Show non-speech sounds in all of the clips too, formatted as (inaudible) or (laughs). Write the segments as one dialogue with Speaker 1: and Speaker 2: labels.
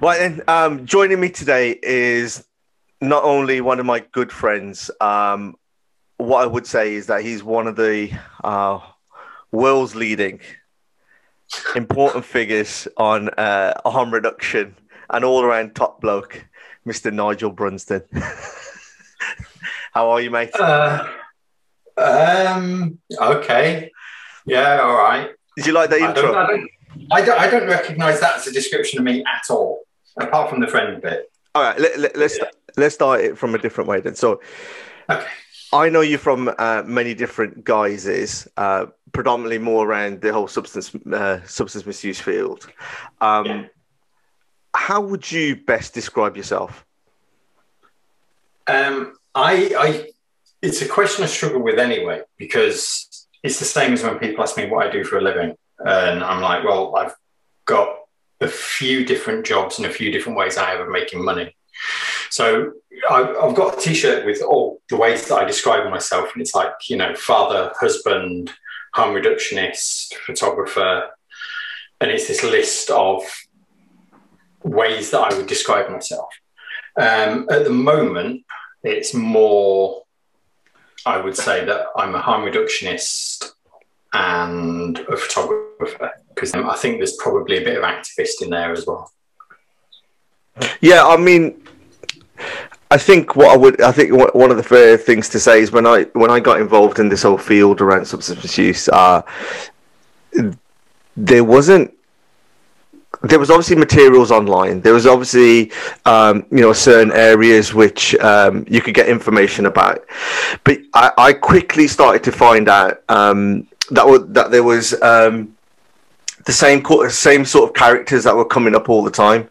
Speaker 1: Right then, um, joining me today is not only one of my good friends. Um, what I would say is that he's one of the uh, world's leading important figures on uh, harm reduction and all around top bloke, Mr. Nigel Brunsdon. (laughs) How are you, mate?
Speaker 2: Uh, um. Okay. Yeah. All right.
Speaker 1: Did you like that
Speaker 2: I
Speaker 1: intro?
Speaker 2: don't, I, don't, I, don't, I don't recognize that as a description of me at all, apart from the friend bit.
Speaker 1: All right, let, let, let's let's start it from a different way then. So,
Speaker 2: Okay.
Speaker 1: I know you from uh, many different guises, uh, predominantly more around the whole substance uh, substance misuse field. Um,
Speaker 2: Yeah.
Speaker 1: How would you best describe yourself?
Speaker 2: Um, I, I, it's a question I struggle with anyway because it's the same as when people ask me what I do for a living, and I'm like, well, I've got a few different jobs and a few different ways I have of making money. So I've got a T-shirt with all the ways that I describe myself, and it's like you know, father, husband, harm reductionist, photographer, and it's this list of ways that I would describe myself. Um, at the moment, it's more, I would say that I'm a harm reductionist and a photographer because I think there's probably a bit of activist in there as well.
Speaker 1: Yeah, I mean, I think what I would, I think one of the fair things to say is when I when I got involved in this whole field around substance misuse, uh, there wasn't. There was obviously materials online. There was obviously, um, you know, certain areas which um, you could get information about, but I, I quickly started to find out um, that w- that there was um, the same same sort of characters that were coming up all the time,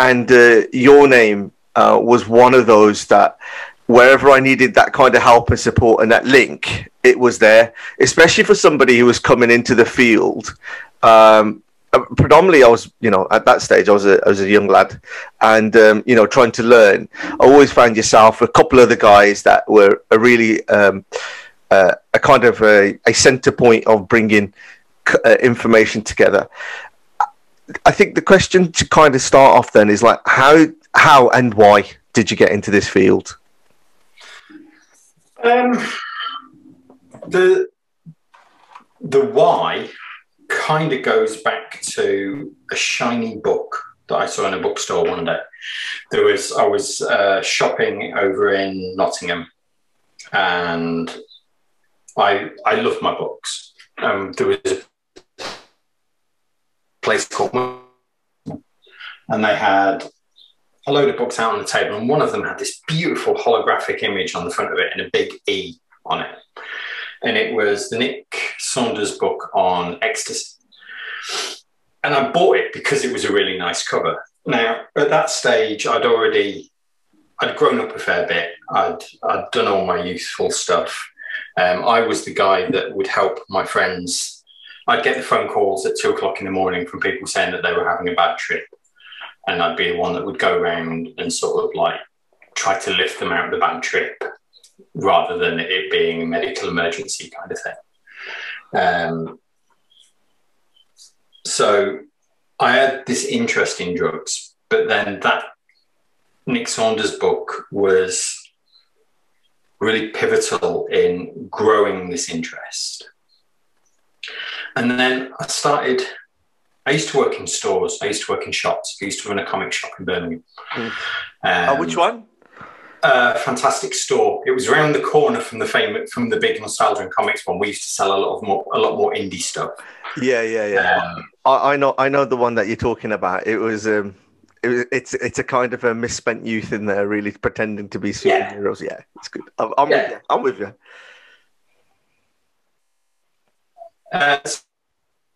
Speaker 1: and uh, your name uh, was one of those that wherever I needed that kind of help and support and that link, it was there. Especially for somebody who was coming into the field. Um, uh, predominantly, I was, you know, at that stage, I was a, I was a young lad, and um, you know, trying to learn. I always found yourself a couple of the guys that were a really um, uh, a kind of a, a center point of bringing uh, information together. I think the question to kind of start off then is like how how and why did you get into this field?
Speaker 2: Um, the the why kind of goes back to a shiny book that I saw in a bookstore one day. There was I was uh, shopping over in Nottingham, and I I love my books. Um, there was a place called and they had a load of books out on the table, and one of them had this beautiful holographic image on the front of it and a big E on it. And it was the Nick Saunders book on ecstasy. And I bought it because it was a really nice cover. Now, at that stage, I'd already I'd grown up a fair bit. I'd I'd done all my youthful stuff. Um, I was the guy that would help my friends. I'd get the phone calls at two o'clock in the morning from people saying that they were having a bad trip and I'd be the one that would go around and sort of like try to lift them out of the bad trip rather than it being a medical emergency kind of thing. Um, so I had this interest in drugs, but then that Nick Saunders book was really pivotal in growing this interest. And then I started, I used to work in stores, I used to work in shops, I used to run a comic shop in Birmingham.
Speaker 1: Mm. Um, oh, which one?
Speaker 2: A fantastic store. It was around the corner from the famous, from the big nostalgia and comics one. We used to sell a lot of more, a lot more indie stuff.
Speaker 1: Yeah, yeah, yeah. Um, I, I, know, I know the one that you're talking about. It was, um, it, was, it's it's a kind of a misspent youth in there, really pretending to be superheroes. Yeah, yeah it's good. I'm, I'm yeah. with you. I'm with you.
Speaker 2: Uh,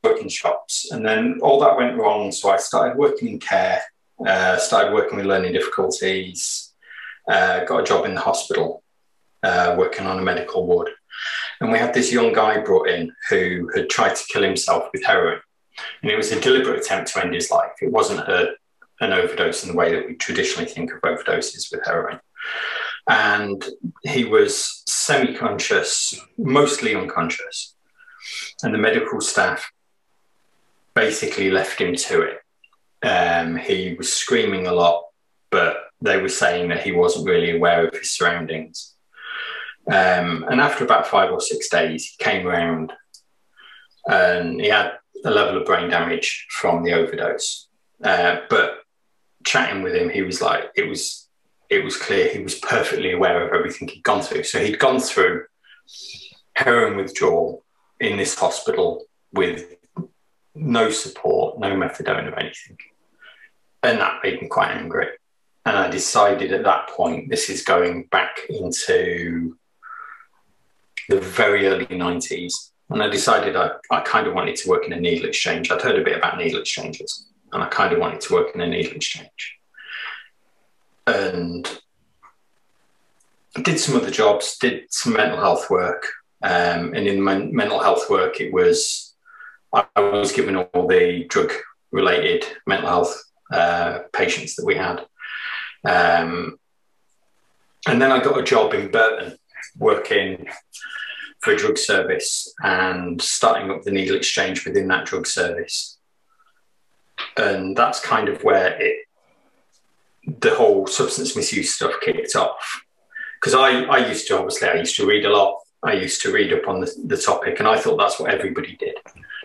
Speaker 2: working shops, and then all that went wrong. So I started working in care. Uh, started working with learning difficulties. Uh, got a job in the hospital, uh, working on a medical ward. And we had this young guy brought in who had tried to kill himself with heroin. And it was a deliberate attempt to end his life. It wasn't a an overdose in the way that we traditionally think of overdoses with heroin. And he was semi conscious, mostly unconscious. And the medical staff basically left him to it. Um, he was screaming a lot, but they were saying that he wasn't really aware of his surroundings. Um, and after about five or six days, he came around and he had a level of brain damage from the overdose. Uh, but chatting with him, he was like, it was it was clear he was perfectly aware of everything he'd gone through. So he'd gone through heroin withdrawal in this hospital with no support, no methadone or anything. And that made me quite angry. And I decided at that point, this is going back into the very early 90s. And I decided I, I kind of wanted to work in a needle exchange. I'd heard a bit about needle exchanges and I kind of wanted to work in a needle exchange. And did some other jobs, did some mental health work. Um, and in my mental health work, it was, I was given all the drug related mental health uh, patients that we had. Um, and then I got a job in Burton working for a drug service and starting up the needle exchange within that drug service. And that's kind of where it the whole substance misuse stuff kicked off. Because I, I used to obviously I used to read a lot I used to read up on the, the topic and I thought that's what everybody did.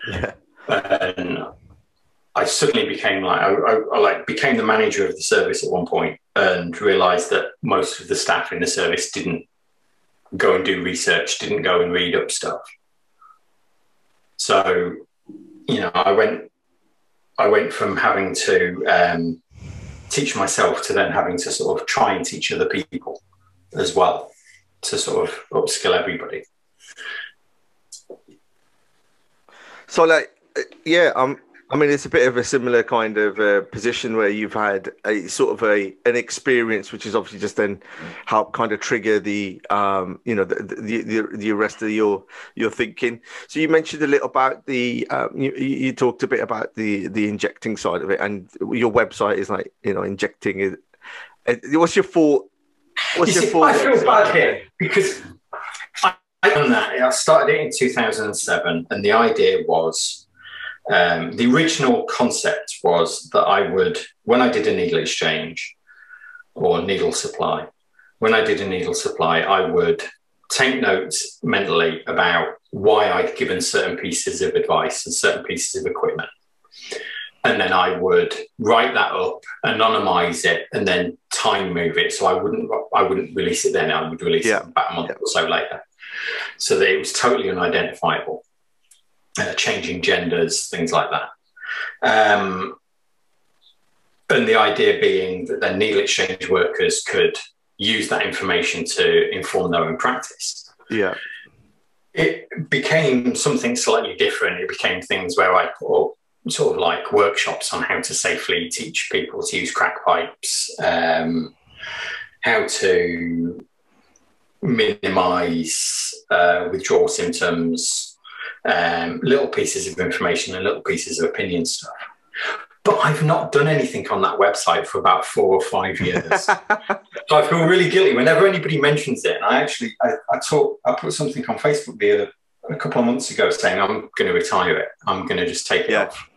Speaker 2: Yeah. and I suddenly became like I, I, I like became the manager of the service at one point and realized that most of the staff in the service didn't go and do research didn't go and read up stuff. So you know I went I went from having to um, teach myself to then having to sort of try and teach other people as well to sort of upskill everybody.
Speaker 1: So, like, yeah, um, I mean, it's a bit of a similar kind of uh, position where you've had a sort of a an experience, which is obviously just then help kind of trigger the um, you know the, the the, the rest of your your thinking. So you mentioned a little about the um, you, you talked a bit about the the injecting side of it, and your website is like you know injecting it. Uh, what's your thought?
Speaker 2: What's you your see. I feel bad here because I done that. I started it in 2007, and the idea was um, the original concept was that I would, when I did a needle exchange or needle supply, when I did a needle supply, I would take notes mentally about why I'd given certain pieces of advice and certain pieces of equipment. And then I would write that up, anonymize it, and then time move it. So I wouldn't I wouldn't release it then. I would release yeah. it about a month yeah. or so later. So that it was totally unidentifiable uh, changing genders, things like that. Um, and the idea being that then needle exchange workers could use that information to inform their own practice.
Speaker 1: Yeah.
Speaker 2: It became something slightly different. It became things where I put sort of like workshops on how to safely teach people to use crack pipes, um, how to minimize uh, withdrawal symptoms, um, little pieces of information and little pieces of opinion stuff. But I've not done anything on that website for about four or five years. (laughs) so I feel really guilty whenever anybody mentions it. And I actually, I, I, talk, I put something on Facebook the other, a couple of months ago saying I'm going to retire it. I'm going to just take it yeah. off.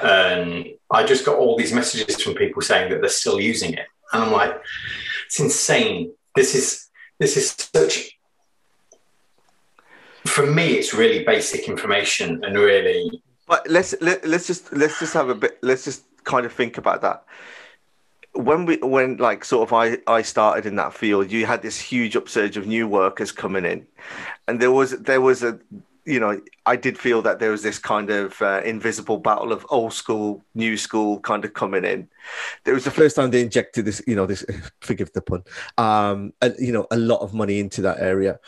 Speaker 2: And I just got all these messages from people saying that they're still using it. And I'm like, it's insane. This is this is such for me it's really basic information and really
Speaker 1: but let's let, let's just let's just have a bit let's just kind of think about that when we when like sort of I I started in that field, you had this huge upsurge of new workers coming in, and there was there was a you know I did feel that there was this kind of uh, invisible battle of old school new school kind of coming in. There was the first time they injected this you know this (laughs) forgive the pun um and you know a lot of money into that area.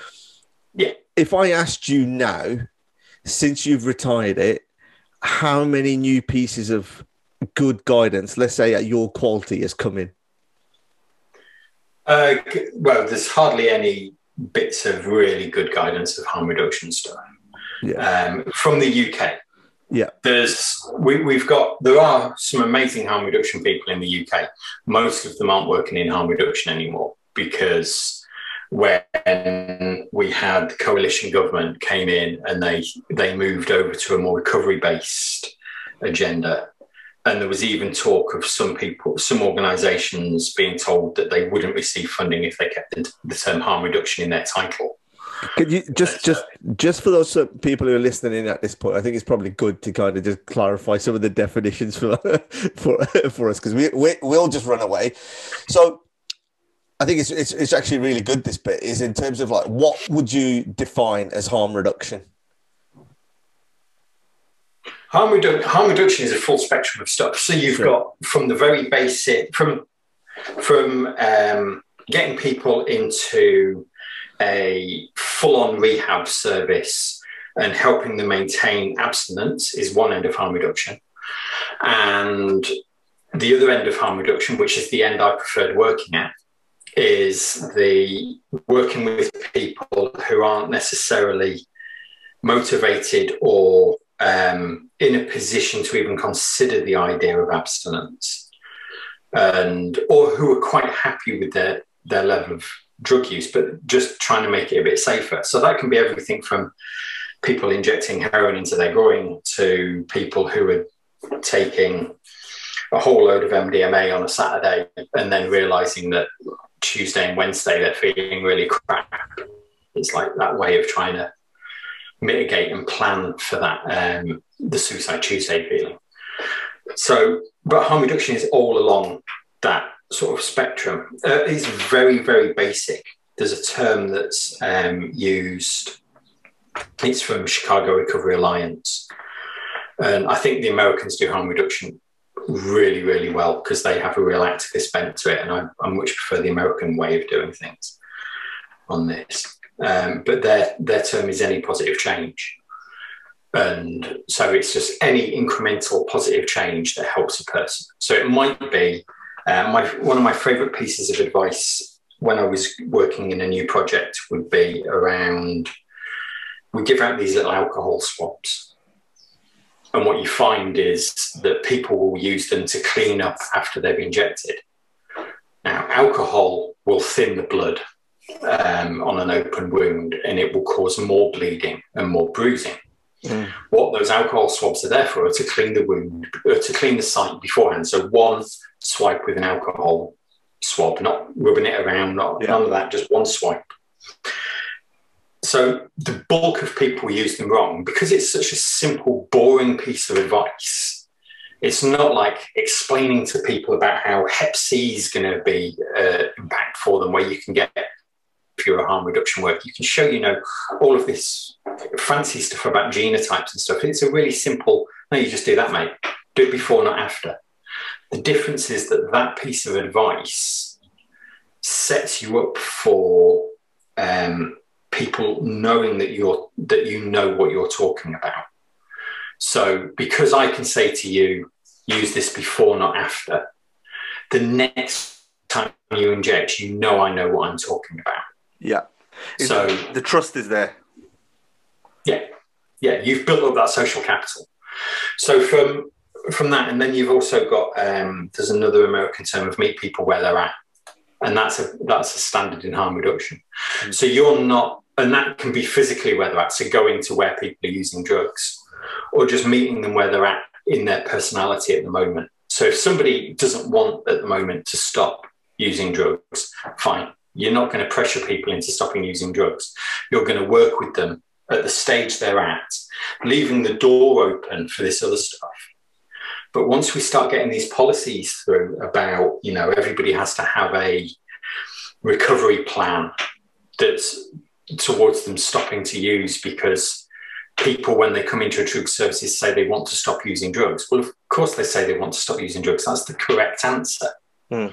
Speaker 2: Yeah.
Speaker 1: If I asked you now, since you've retired it, how many new pieces of good guidance, let's say at your quality, has come in?
Speaker 2: Uh, well, there's hardly any bits of really good guidance of harm reduction stuff.
Speaker 1: Yeah.
Speaker 2: Um, from the UK.
Speaker 1: Yeah.
Speaker 2: There's we, we've got there are some amazing harm reduction people in the UK. Most of them aren't working in harm reduction anymore because when we had the coalition government came in and they they moved over to a more recovery based agenda and there was even talk of some people, some organisations being told that they wouldn't receive funding if they kept the term harm reduction in their title.
Speaker 1: Could you just just just for those people who are listening in at this point? I think it's probably good to kind of just clarify some of the definitions for (laughs) for for us because we, we we'll just run away. So I think it's, it's it's actually really good. This bit is in terms of like what would you define as harm reduction?
Speaker 2: Harm, redu- harm reduction is a full spectrum of stuff. So you've sure. got from the very basic, from from um, getting people into a full-on rehab service and helping them maintain abstinence is one end of harm reduction, and the other end of harm reduction, which is the end I preferred working at, is the working with people who aren't necessarily motivated or um, in a position to even consider the idea of abstinence, and or who are quite happy with their their level of drug use, but just trying to make it a bit safer. So that can be everything from people injecting heroin into their groin to people who are taking a whole load of MDMA on a Saturday and then realizing that Tuesday and Wednesday they're feeling really crap. It's like that way of trying to mitigate and plan for that um, the suicide Tuesday feeling. So, but harm reduction is all along that sort of spectrum. Uh, very very basic. There's a term that's um, used. It's from Chicago Recovery Alliance, and I think the Americans do harm reduction really really well because they have a real activist bent to it, and I, I much prefer the American way of doing things on this. Um, but their their term is any positive change, and so it's just any incremental positive change that helps a person. So it might be uh, my one of my favourite pieces of advice when I was working in a new project would be around we give out these little alcohol swabs. And what you find is that people will use them to clean up after they've injected. Now, alcohol will thin the blood um, on an open wound and it will cause more bleeding and more bruising. Mm. What those alcohol swabs are there for are to clean the wound, uh, to clean the site beforehand. So one swipe with an alcohol swab, not rubbing it around, not yeah. none of that, just one swipe. So the bulk of people use them wrong because it's such a simple, boring piece of advice. It's not like explaining to people about how Hep C is going to be uh, impact for them, where you can get pure harm reduction work, you can show, you know, all of this fancy stuff about genotypes and stuff. It's a really simple, no, you just do that, mate. Do it before, not after. The difference is that that piece of advice sets you up for um, people knowing that you're that you know what you're talking about. So because I can say to you, use this before, not after, the next time you inject, you know I know what I'm talking about.
Speaker 1: Yeah. So the trust is there.
Speaker 2: Yeah. Yeah. You've built up that social capital. So from from that, and then you've also got um, there's another American term of meet people where they're at. And that's a that's a standard in harm reduction. Mm-hmm. So you're not and that can be physically where they're at. So going to where people are using drugs, or just meeting them where they're at in their personality at the moment. So if somebody doesn't want at the moment to stop using drugs, fine. You're not going to pressure people into stopping using drugs. You're going to work with them at the stage they're at, leaving the door open for this other stuff. But once we start getting these policies through about, you know, everybody has to have a recovery plan that's towards them stopping to use because people, when they come into a drug services, say they want to stop using drugs. Well, of course, they say they want to stop using drugs. That's the correct answer. Mm.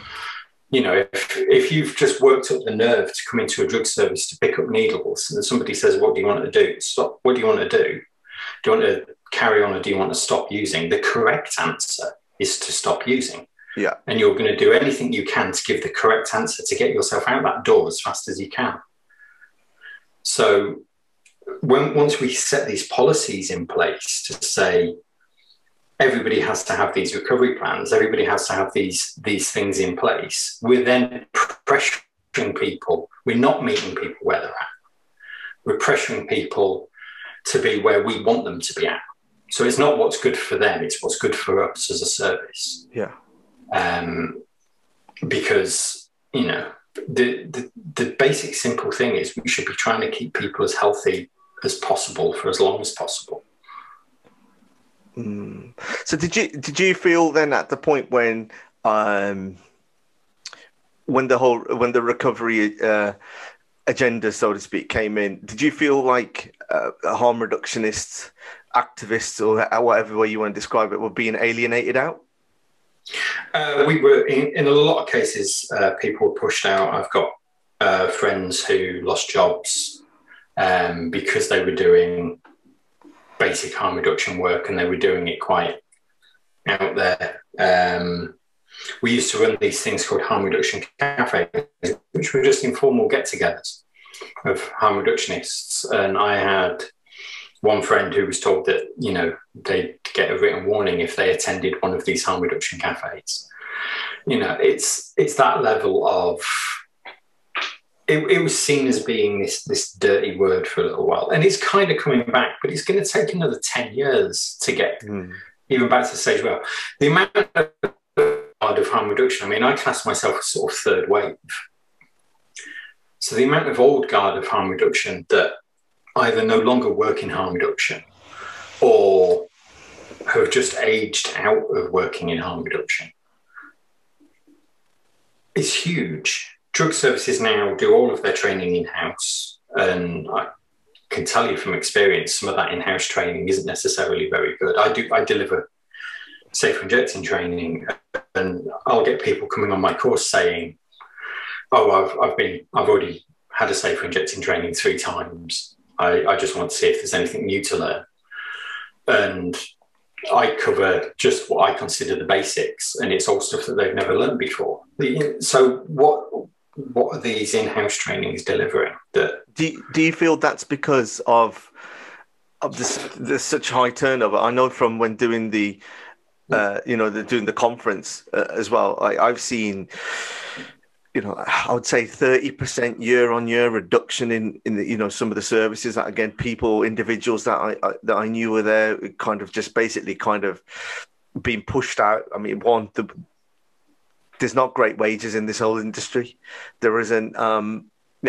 Speaker 2: You know, if, if you've just worked up the nerve to come into a drug service to pick up needles and somebody says, What do you want to do? Stop. What do you want to do? Do you want to carry on or do you want to stop using? The correct answer is to stop using.
Speaker 1: Yeah.
Speaker 2: And you're going to do anything you can to give the correct answer to get yourself out that door as fast as you can. So when once we set these policies in place to say everybody has to have these recovery plans, everybody has to have these these things in place, we're then pressuring people. We're not meeting people where they're at. We're pressuring people to be where we want them to be at. So it's not what's good for them; it's what's good for us as a service.
Speaker 1: Yeah.
Speaker 2: Um, because you know the, the the basic simple thing is we should be trying to keep people as healthy as possible for as long as possible.
Speaker 1: Mm. So did you did you feel then at the point when um, when the whole when the recovery uh, agenda, so to speak, came in, did you feel like uh, harm reductionists, activists, or whatever way you want to describe it, were being alienated out?
Speaker 2: Uh, we were in, in, a lot of cases. Uh, people were pushed out. I've got uh, friends who lost jobs um, because they were doing basic harm reduction work and they were doing it quite out there. Um, we used to run these things called harm reduction cafes, which were just informal get-togethers of harm reductionists. And I had one friend who was told that you know they'd get a written warning if they attended one of these harm reduction cafes. You know, it's it's that level of it, it, was seen as being this this dirty word for a little while, and it's kind of coming back, but it's going to take another ten years to get mm. even back to the stage where the amount of harm reduction. I mean, I class myself as sort of third wave. So the amount of old guard of harm reduction that either no longer work in harm reduction or have just aged out of working in harm reduction is huge. Drug services now do all of their training in house, and I can tell you from experience, some of that in house training isn't necessarily very good. I do I deliver safe injecting training, and I'll get people coming on my course saying, "Oh, I've I've been I've already had a safe injecting training three times. I, I just want to see if there's anything new to learn. And I cover just what I consider the basics, and it's all stuff that they've never learned before. So, what what are these in-house trainings delivering? That
Speaker 1: do do you feel that's because of of this there's such high turnover? I know from when doing the uh, you know, the, doing the conference uh, as well. I, I've seen you know, I would say 30% year on year reduction in, in the, you know, some of the services that again, people, individuals that I, I, that I knew were there kind of just basically kind of being pushed out. I mean, one, the, there's not great wages in this whole industry. There isn't, um,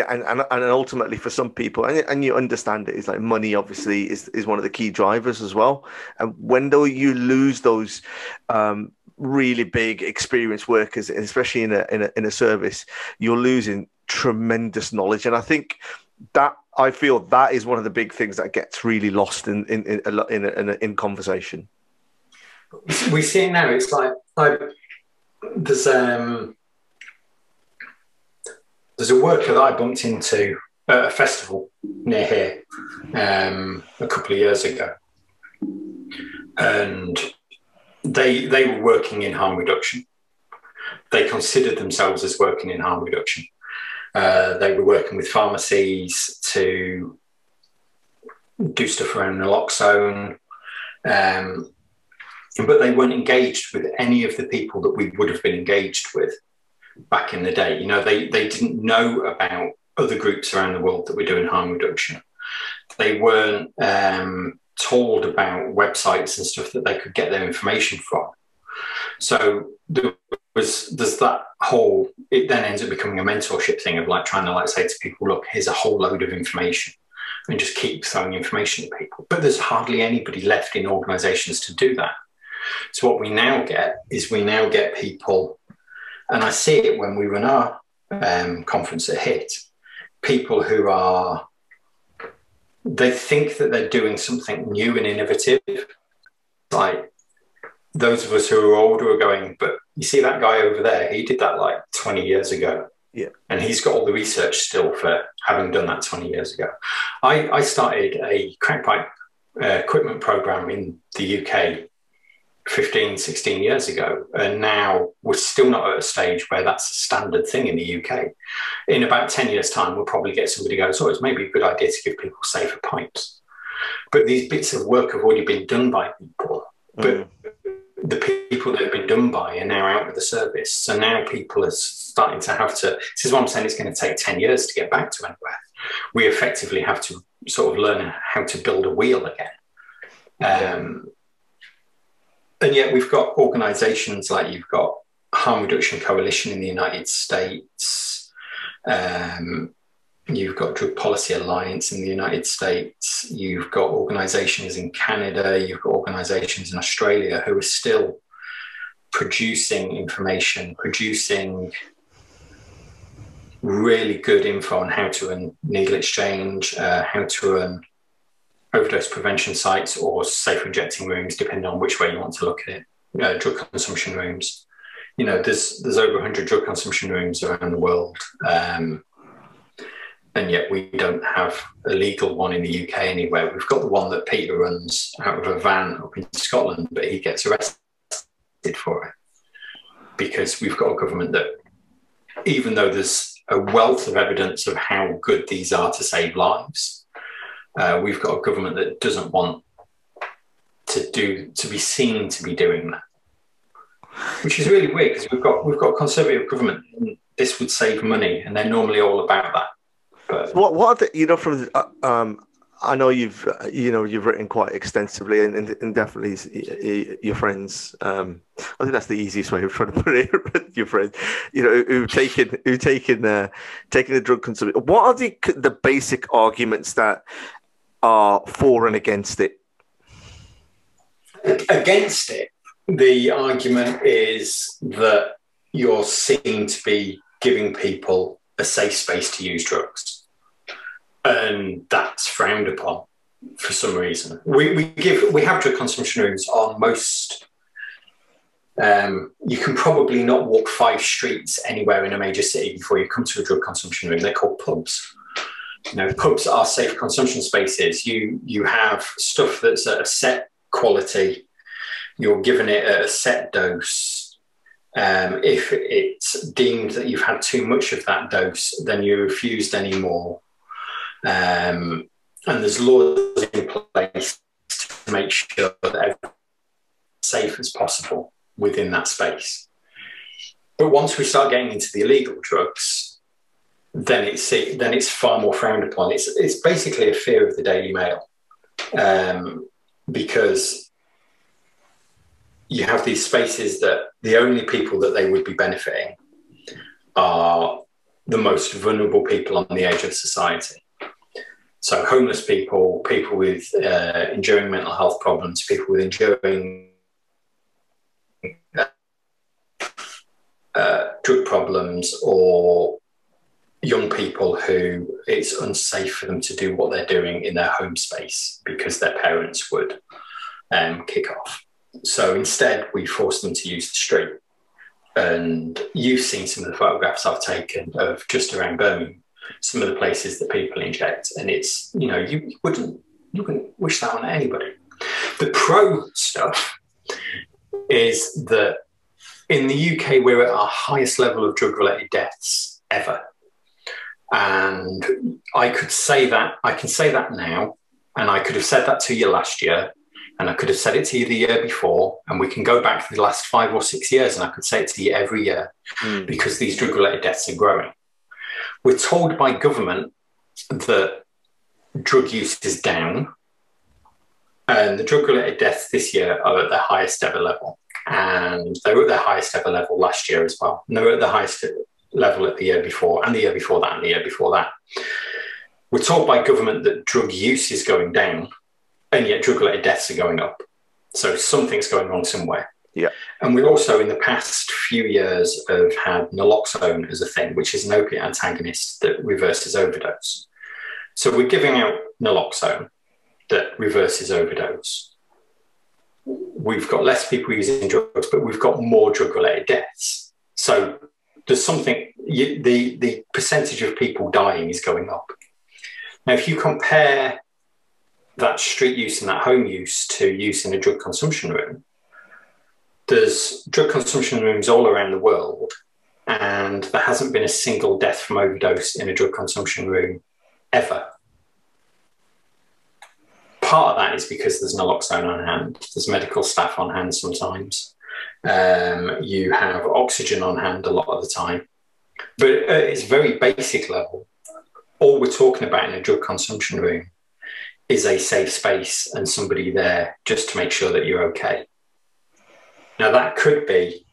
Speaker 1: and, and and ultimately for some people, and, and you understand it, is like money obviously is, is one of the key drivers as well. And when though you lose those um, really big experienced workers, especially in a, in a in a service, you're losing tremendous knowledge. And I think that I feel that is one of the big things that gets really lost in in in in, in, in conversation.
Speaker 2: We see it now. It's like, like there's um there's a worker that I bumped into at a festival near here um, a couple of years ago, and they they were working in harm reduction. They considered themselves as working in harm reduction. Uh, they were working with pharmacies to do stuff around naloxone, um, but they weren't engaged with any of the people that we would have been engaged with back in the day. You know, they they didn't know about other groups around the world that were doing harm reduction. They weren't um, told about websites and stuff that they could get their information from. So there was there's that whole it then ends up becoming a mentorship thing of like trying to like say to people, look, here's a whole load of information and just keep throwing information at people. But there's hardly anybody left in organizations to do that. So what we now get is we now get people, and I see it when we run our um, conference at HIT, people who are they think that they're doing something new and innovative. Like those of us who are older are going, but you see that guy over there, he did that like 20 years ago.
Speaker 1: Yeah.
Speaker 2: And he's got all the research still for having done that 20 years ago. I, I started a crackpipe uh, equipment program in the UK 15, 16 years ago. And now we're still not at a stage where that's a standard thing in the UK. In about 10 years' time, we'll probably get somebody goes, oh, it's maybe a good idea to give people safer pipes. But these bits of work have already been done by people. Mm. But the people that have been done by are now out of the service. So now people are starting to have to, this is what I'm saying, it's going to take 10 years to get back to anywhere. We effectively have to sort of learn how to build a wheel again. Um, and yet we've got organizations like you've got Harm Reduction Coalition in the United States. Um, you've got Drug Policy Alliance in the United States. You've got organizations in Canada. You've got organizations in Australia who are still producing information, producing really good info on how to run needle exchange, uh, how to run overdose prevention sites or safe injecting rooms, depending on which way you want to look at it, uh, drug consumption rooms. You know, there's there's over 100 drug consumption rooms around the world, um, and yet we don't have a legal one in the UK anywhere. We've got the one that Peter runs out of a van up in Scotland, but he gets arrested for it because we've got a government that, even though there's a wealth of evidence of how good these are to save lives, uh, we've got a government that doesn't want to do to be seen to be doing that, which is really weird because we've got we've got a conservative government. And this would save money, and they're normally all about that. But
Speaker 1: what what the, you know from uh, um, I know you've you know you've written quite extensively and, and, definitely your friends. Um, I think that's the easiest way of trying to (laughs) put it. your friends, you know, who've taken who've taken uh, the drug consumption. What are the the basic arguments that are for and against it?
Speaker 2: Against it, the argument is that you're seen to be giving people a safe space to use drugs. And that's frowned upon for some reason. We, we give we have drug consumption rooms on most um, you can probably not walk five streets anywhere in a major city before you come to a drug consumption room. They're called pubs you know, pubs are safe consumption spaces. You you have stuff that's at a set quality. You're given it at a set dose. Um, if it's deemed that you've had too much of that dose, then you're refused any more. Um, and there's laws in place to make sure that everyone's safe as possible within that space. But once we start getting into the illegal drugs, then it's then it's far more frowned upon. It's it's basically a fear of the Daily Mail um, because you have these spaces that the only people that they would be benefiting are the most vulnerable people on the edge of society. So homeless people, people with uh, enduring mental health problems, people with enduring uh, drug problems or young people who it's unsafe for them to do what they're doing in their home space because their parents would um, kick off. So instead, we force them to use the street. And you've seen some of the photographs I've taken of just around Birmingham, some of the places that people inject, and it's you know you wouldn't you wouldn't wish that on anybody. The pro stuff is that in the UK we're at our highest level of drug-related deaths ever and I could say that, I can say that now. And I could have said that to you last year. And I could have said it to you the year before. And we can go back to the last five or six years and I could say it to you every year mm. because these drug related deaths are growing. We're told by government that drug use is down. And the drug related deaths this year are at their highest ever level. And they were at their highest ever level last year as well. And they were at the highest level at the year before, and the year before that, and the year before that. We're told by government that drug use is going down, and yet drug related deaths are going up. So something's going wrong somewhere.
Speaker 1: Yeah.
Speaker 2: And we also, in the past few years, have had naloxone as a thing, which is an opiate antagonist that reverses overdose. So we're giving out naloxone that reverses overdose. We've got less people using drugs, but we've got more drug related deaths. So there's something, you, the, the percentage of people dying is going up. Now, if you compare that street use and that home use to use in a drug consumption room, there's drug consumption rooms all around the world, and there hasn't been a single death from overdose in a drug consumption room ever. Part of that is because there's naloxone on hand, there's medical staff on hand sometimes. Um, you have oxygen on hand a lot of the time. But at its very basic level, all we're talking about in a drug consumption room is a safe space and somebody there just to make sure that you're okay. Now, that could be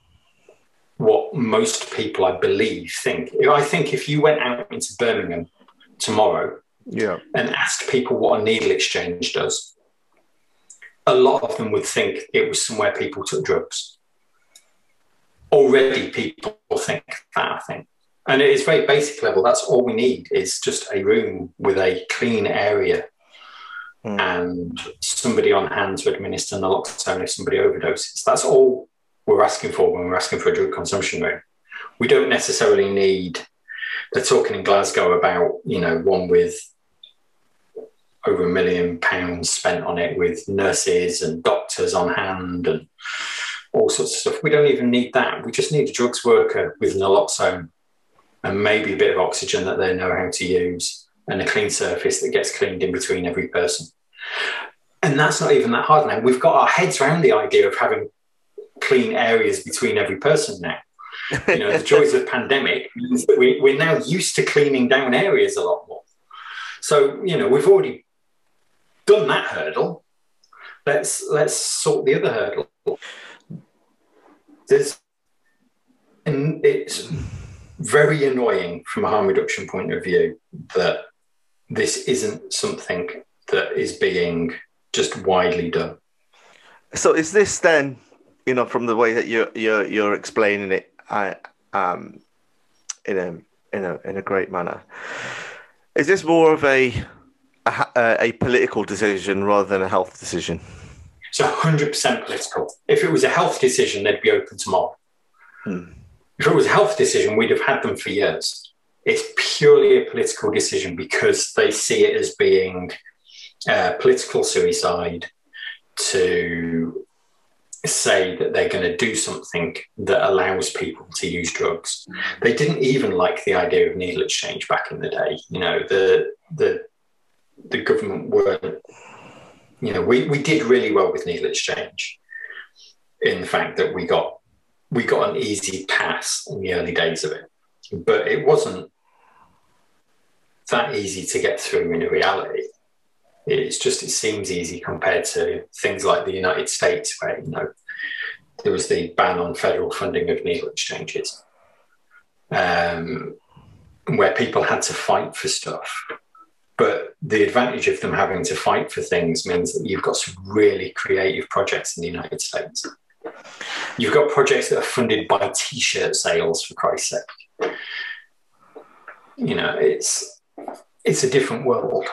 Speaker 2: what most people, I believe, think. I think if you went out into Birmingham tomorrow
Speaker 1: yeah.
Speaker 2: and asked people what a needle exchange does, a lot of them would think it was somewhere people took drugs. Already, people think that, I think. And it is very basic level. That's all we need is just a room with a clean area mm. and somebody on hand to administer naloxone if somebody overdoses. That's all we're asking for when we're asking for a drug consumption room. We don't necessarily need. They're talking in Glasgow about you know one with over a million pounds spent on it with nurses and doctors on hand and all sorts of stuff. We don't even need that. We just need a drugs worker with naloxone and maybe a bit of oxygen that they know how to use and a clean surface that gets cleaned in between every person. And that's not even that hard now. We've got our heads around the idea of having clean areas between every person now. You know, the joys of pandemic means that we, we're now used to cleaning down areas a lot more. So, you know, we've already done that hurdle. Let's let's sort the other hurdle. And it's very annoying from a harm reduction point of view that this isn't something that is being just widely done.
Speaker 1: So is this then, you know, from the way that you're you're, you're explaining it, I, um, in a in a in a great manner, is this more of a a, a political decision rather than a health decision?
Speaker 2: It's hundred percent political. If it was a health decision, they'd be open tomorrow. Hmm. If it was a health decision, we'd have had them for years. It's purely a political decision because they see it as being uh, political suicide to say that they're going to do something that allows people to use drugs. They didn't even like the idea of needle exchange back in the day. You know, the the the government weren't. You know, we, we did really well with needle exchange in the fact that we got we got an easy pass in the early days of it, but it wasn't that easy to get through in reality. It's just it seems easy compared to things like the United States, where you know there was the ban on federal funding of needle exchanges, um, where people had to fight for stuff. But the advantage of them having to fight for things means that you've got some really creative projects in the United States. You've got projects that are funded by T-shirt sales, for Christ's sake. You know, it's it's a different world.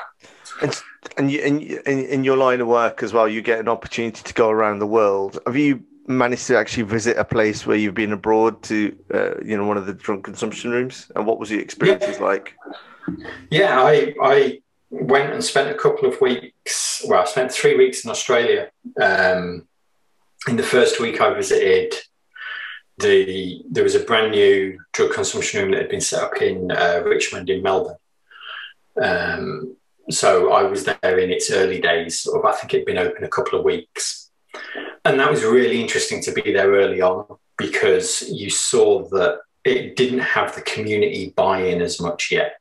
Speaker 1: And and you, in, in in your line of work as well, you get an opportunity to go around the world. Have you managed to actually visit a place where you've been abroad to, uh, you know, one of the drug consumption rooms? And what was the experiences
Speaker 2: yeah.
Speaker 1: like?
Speaker 2: Yeah, I I went and spent a couple of weeks. Well, I spent three weeks in Australia. Um, in the first week, I visited the there was a brand new drug consumption room that had been set up in uh, Richmond in Melbourne. Um, so I was there in its early days. Sort of, I think it'd been open a couple of weeks, and that was really interesting to be there early on because you saw that it didn't have the community buy-in as much yet.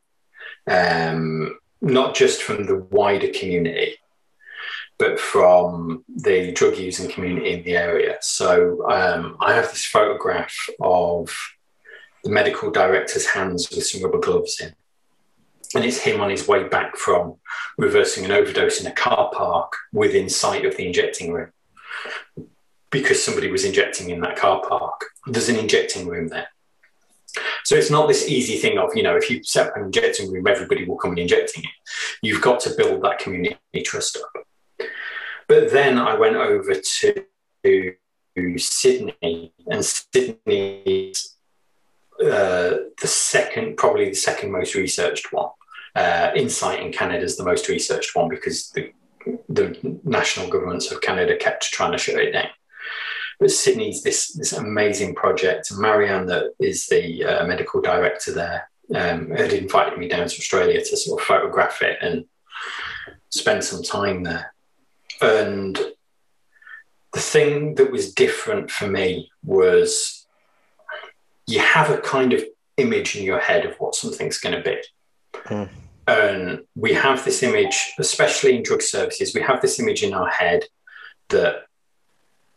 Speaker 2: Um, not just from the wider community, but from the drug using community in the area. So um, I have this photograph of the medical director's hands with some rubber gloves in. And it's him on his way back from reversing an overdose in a car park within sight of the injecting room because somebody was injecting in that car park. There's an injecting room there. So it's not this easy thing of, you know, if you set up an injecting room, everybody will come and injecting it. You've got to build that community trust up. But then I went over to Sydney, and Sydney uh, the second, probably the second most researched one. Uh, Insite in Canada is the most researched one because the, the national governments of Canada kept trying to shut it down. But Sydney's this this amazing project. Marianne, that is the uh, medical director there, um, had invited me down to Australia to sort of photograph it and spend some time there. And the thing that was different for me was you have a kind of image in your head of what something's going to be. Mm. And we have this image, especially in drug services, we have this image in our head that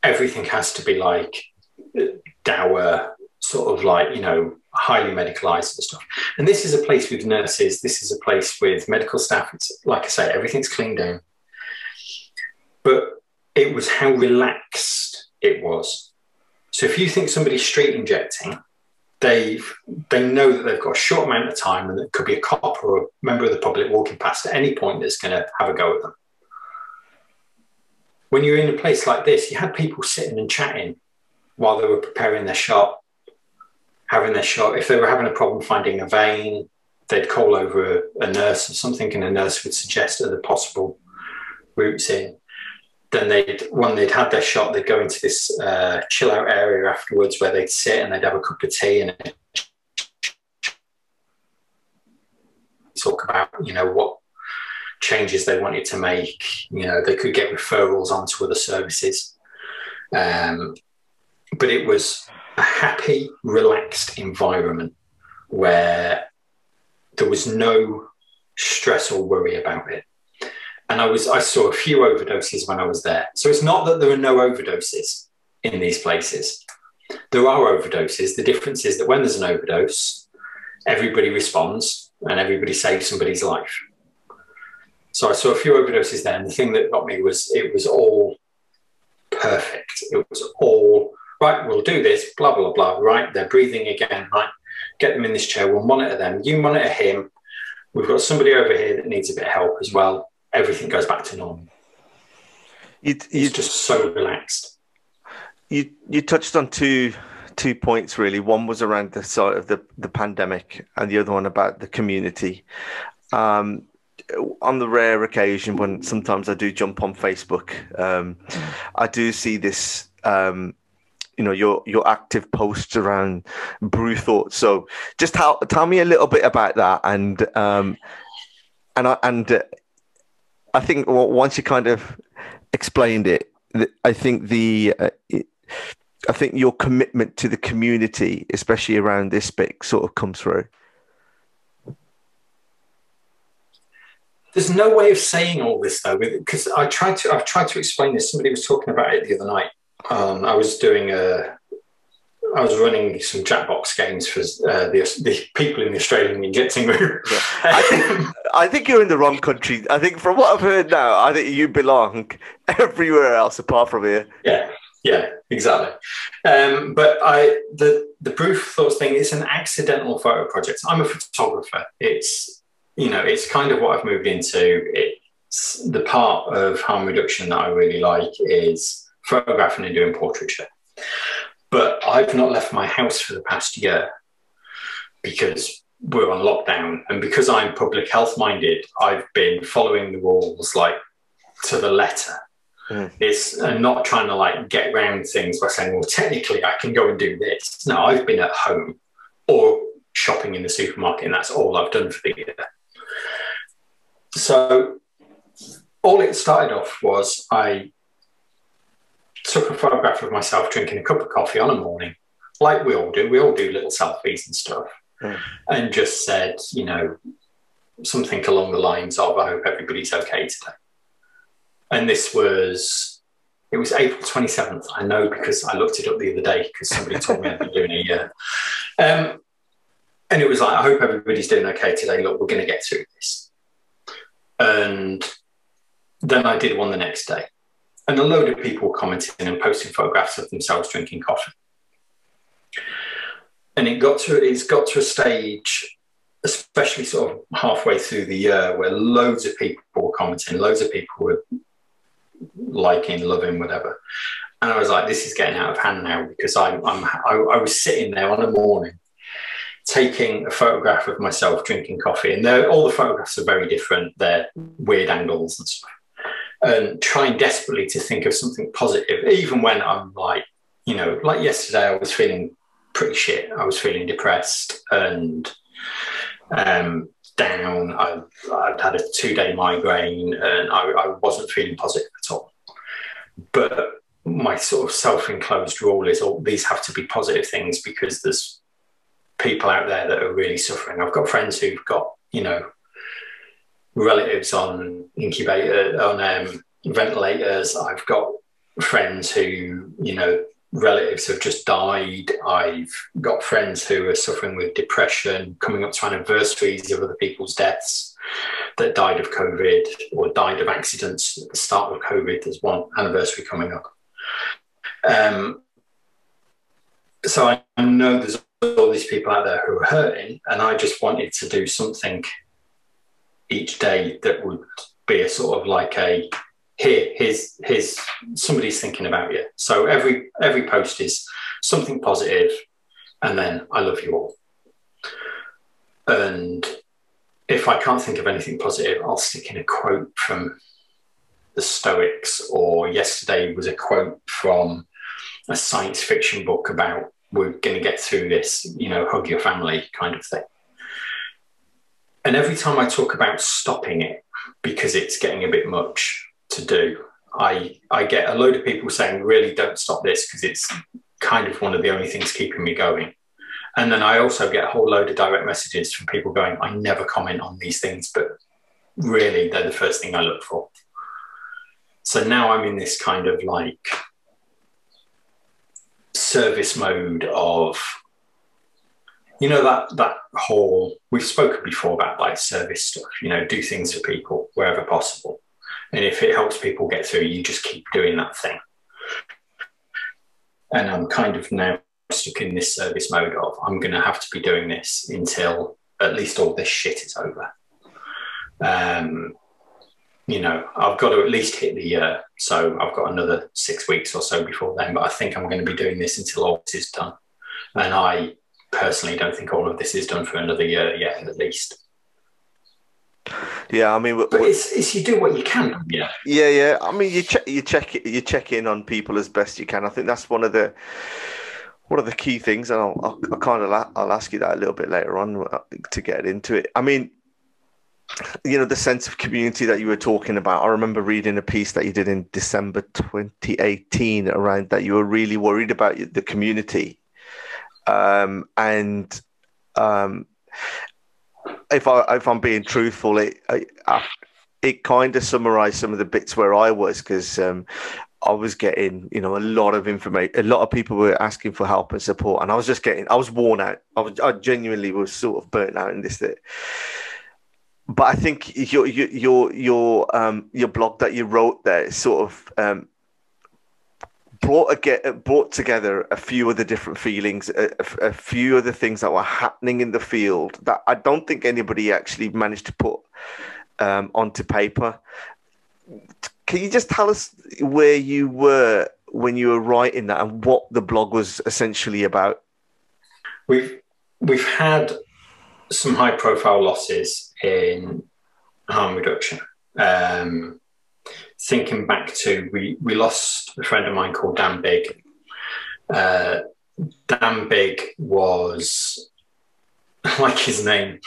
Speaker 2: everything has to be like dour, sort of like, you know, highly medicalized and stuff. And this is a place with nurses, this is a place with medical staff. It's like I say, everything's cleaned down. But it was how relaxed it was. So if you think somebody's street injecting, they they know that they've got a short amount of time and it could be a cop or a member of the public walking past at any point that's going to have a go at them. When you're in a place like this, you had people sitting and chatting while they were preparing their shot, having their shot. If they were having a problem finding a vein, they'd call over a, nurse or something, and a nurse would suggest other possible routes in then they'd when they'd had their shot, they'd go into this uh, chill out area afterwards where they'd sit and they'd have a cup of tea and talk about you know what changes they wanted to make. You know, they could get referrals onto other services, um, but it was a happy, relaxed environment where there was no stress or worry about it and I was I saw a few overdoses when I was there. So it's not that there are no overdoses in these places. There are overdoses. The difference is that when there's an overdose, everybody responds and everybody saves somebody's life. So I saw a few overdoses there, and the thing that got me was it was all perfect. It was all right. We'll do this. Blah blah blah. Right, they're breathing again. Right, get them in this chair. We'll monitor them. You monitor him. We've got somebody over here that needs a bit of help as well everything goes back to normal. You, you, it's just so relaxed.
Speaker 1: You you touched on two two points really. One was around the sort of the the pandemic, and the other one about the community. Um, on the rare occasion when sometimes I do jump on Facebook, um, I do see this. Um, you know your your active posts around brew thoughts. So just tell tell me a little bit about that and um, and I, and uh, I think once you kind of explained it, I think the uh, it, I think your commitment to the community, especially around this bit, sort of comes through.
Speaker 2: There's no way of saying all this though, because I tried to. I've tried to explain this. Somebody was talking about it the other night. Um, I was doing a I was running some Jackbox games for uh, the, the people in the Australian injecting room. Yeah.
Speaker 1: I, think, I think you're in the wrong country. I think from what I've heard now, I think you belong (laughs) everywhere else apart from here.
Speaker 2: Yeah, yeah, exactly. Um, but I the the proof thoughts thing is an accidental photo project. I'm a photographer. It's you know it's kind of what I've moved into. It's the part of harm reduction that I really like is photographing and doing portraiture. But I've not left my house for the past year because we're on lockdown. And because I'm public health minded, I've been following the rules like to the letter. Mm. It's and not trying to like get around things by saying, well, technically I can go and do this. No, I've been at home or shopping in the supermarket, and that's all I've done for the year. So all it started off was I took a photograph of myself drinking a cup of coffee on a morning, like we all do. We all do little selfies and stuff, mm. and just said, you know, something along the lines of, I hope everybody's okay today. and this was it was April 27th. I know because I looked it up the other day because somebody told me I'd been doing a year. Um, and it was like, I hope everybody's doing okay today. Look, we're going to get through this. And then I did one the next day. And a load of people were commenting and posting photographs of themselves drinking coffee. And it got to it's got to a stage, especially sort of halfway through the year, where loads of people were commenting, loads of people were liking, loving, whatever. And I was like, this is getting out of hand now because I'm, I'm I, I was sitting there on a morning taking a photograph of myself drinking coffee, and all the photographs are very different. They're weird angles and stuff, and trying desperately to think of something positive, even when I'm like, you know, like yesterday, I was feeling pretty shit. I was feeling depressed and um, down. I, would had a two day migraine and I, I, wasn't feeling positive at all. But my sort of self enclosed rule is all these have to be positive things because there's people out there that are really suffering. I've got friends who've got, you know, relatives on incubator, on um, ventilators. I've got friends who, you know, relatives have just died. I've got friends who are suffering with depression, coming up to anniversaries of other people's deaths that died of COVID or died of accidents at the start of COVID. There's one anniversary coming up. Um, so I know there's all these people out there who are hurting, and I just wanted to do something each day that would be a sort of like a here here's here's somebody's thinking about you. So every every post is something positive and then i love you all. And if i can't think of anything positive i'll stick in a quote from the stoics or yesterday was a quote from a science fiction book about we're going to get through this you know hug your family kind of thing and every time i talk about stopping it because it's getting a bit much to do. I I get a load of people saying, "Really, don't stop this because it's kind of one of the only things keeping me going." And then I also get a whole load of direct messages from people going, "I never comment on these things, but really, they're the first thing I look for." So now I'm in this kind of like service mode of you know that that whole we've spoken before about like service stuff you know do things for people wherever possible and if it helps people get through, you just keep doing that thing. And I'm kind of now stuck in this service mode of I'm going to have to be doing this until at least all this shit is over. Um, you know, I've got to at least hit the year. So I've got another six weeks or so before then, but I think I'm going to be doing this until all this is done. And I personally don't think all of this is done for another year yet, at least.
Speaker 1: Yeah, I mean,
Speaker 2: but it's, it's you do what you can. Yeah,
Speaker 1: yeah, yeah. I mean, you check you check you check in on people as best you can. I think that's one of the one of the key things, and I'll, I'll, I'll kind of la- I'll ask you that a little bit later on uh, to get into it. I mean, you know, the sense of community that you were talking about. I remember reading a piece that you did in December 2018 around that you were really worried about the community, um, and um, if I if I'm being truthful, it I, it kind of summarized some of the bits where I was because um, I was getting you know a lot of information. A lot of people were asking for help and support, and I was just getting I was worn out. I was I genuinely was sort of burnt out in this. But I think your your your um your blog that you wrote there sort of um brought a, brought together a few of the different feelings, a, a, few of the things that were happening in the field that I don't think anybody actually managed to put um, onto paper. Can you just tell us where you were when you were writing that and what the blog was essentially about?
Speaker 2: We've we've had some high profile losses in harm reduction. Um, thinking back to we we lost a friend of mine called Dan Bigg. Uh, Dan Bigg was (laughs) like his name.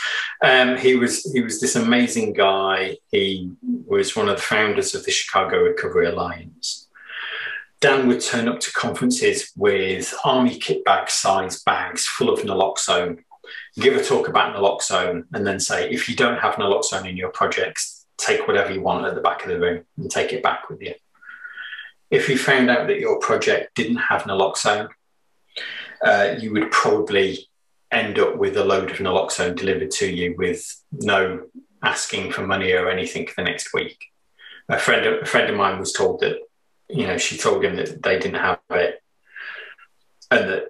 Speaker 2: Um, he was he was this amazing guy. He was one of the founders of the Chicago Recovery Alliance. Dan would turn up to conferences with army kit bag size bags full of naloxone, give a talk about naloxone, and then say, if you don't have naloxone in your projects, take whatever you want at the back of the room and take it back with you. If you found out that your project didn't have naloxone, uh, you would probably end up with a load of naloxone delivered to you with no asking for money or anything for the next week. A friend, a friend of mine was told that, you know, she told him that they didn't have it and that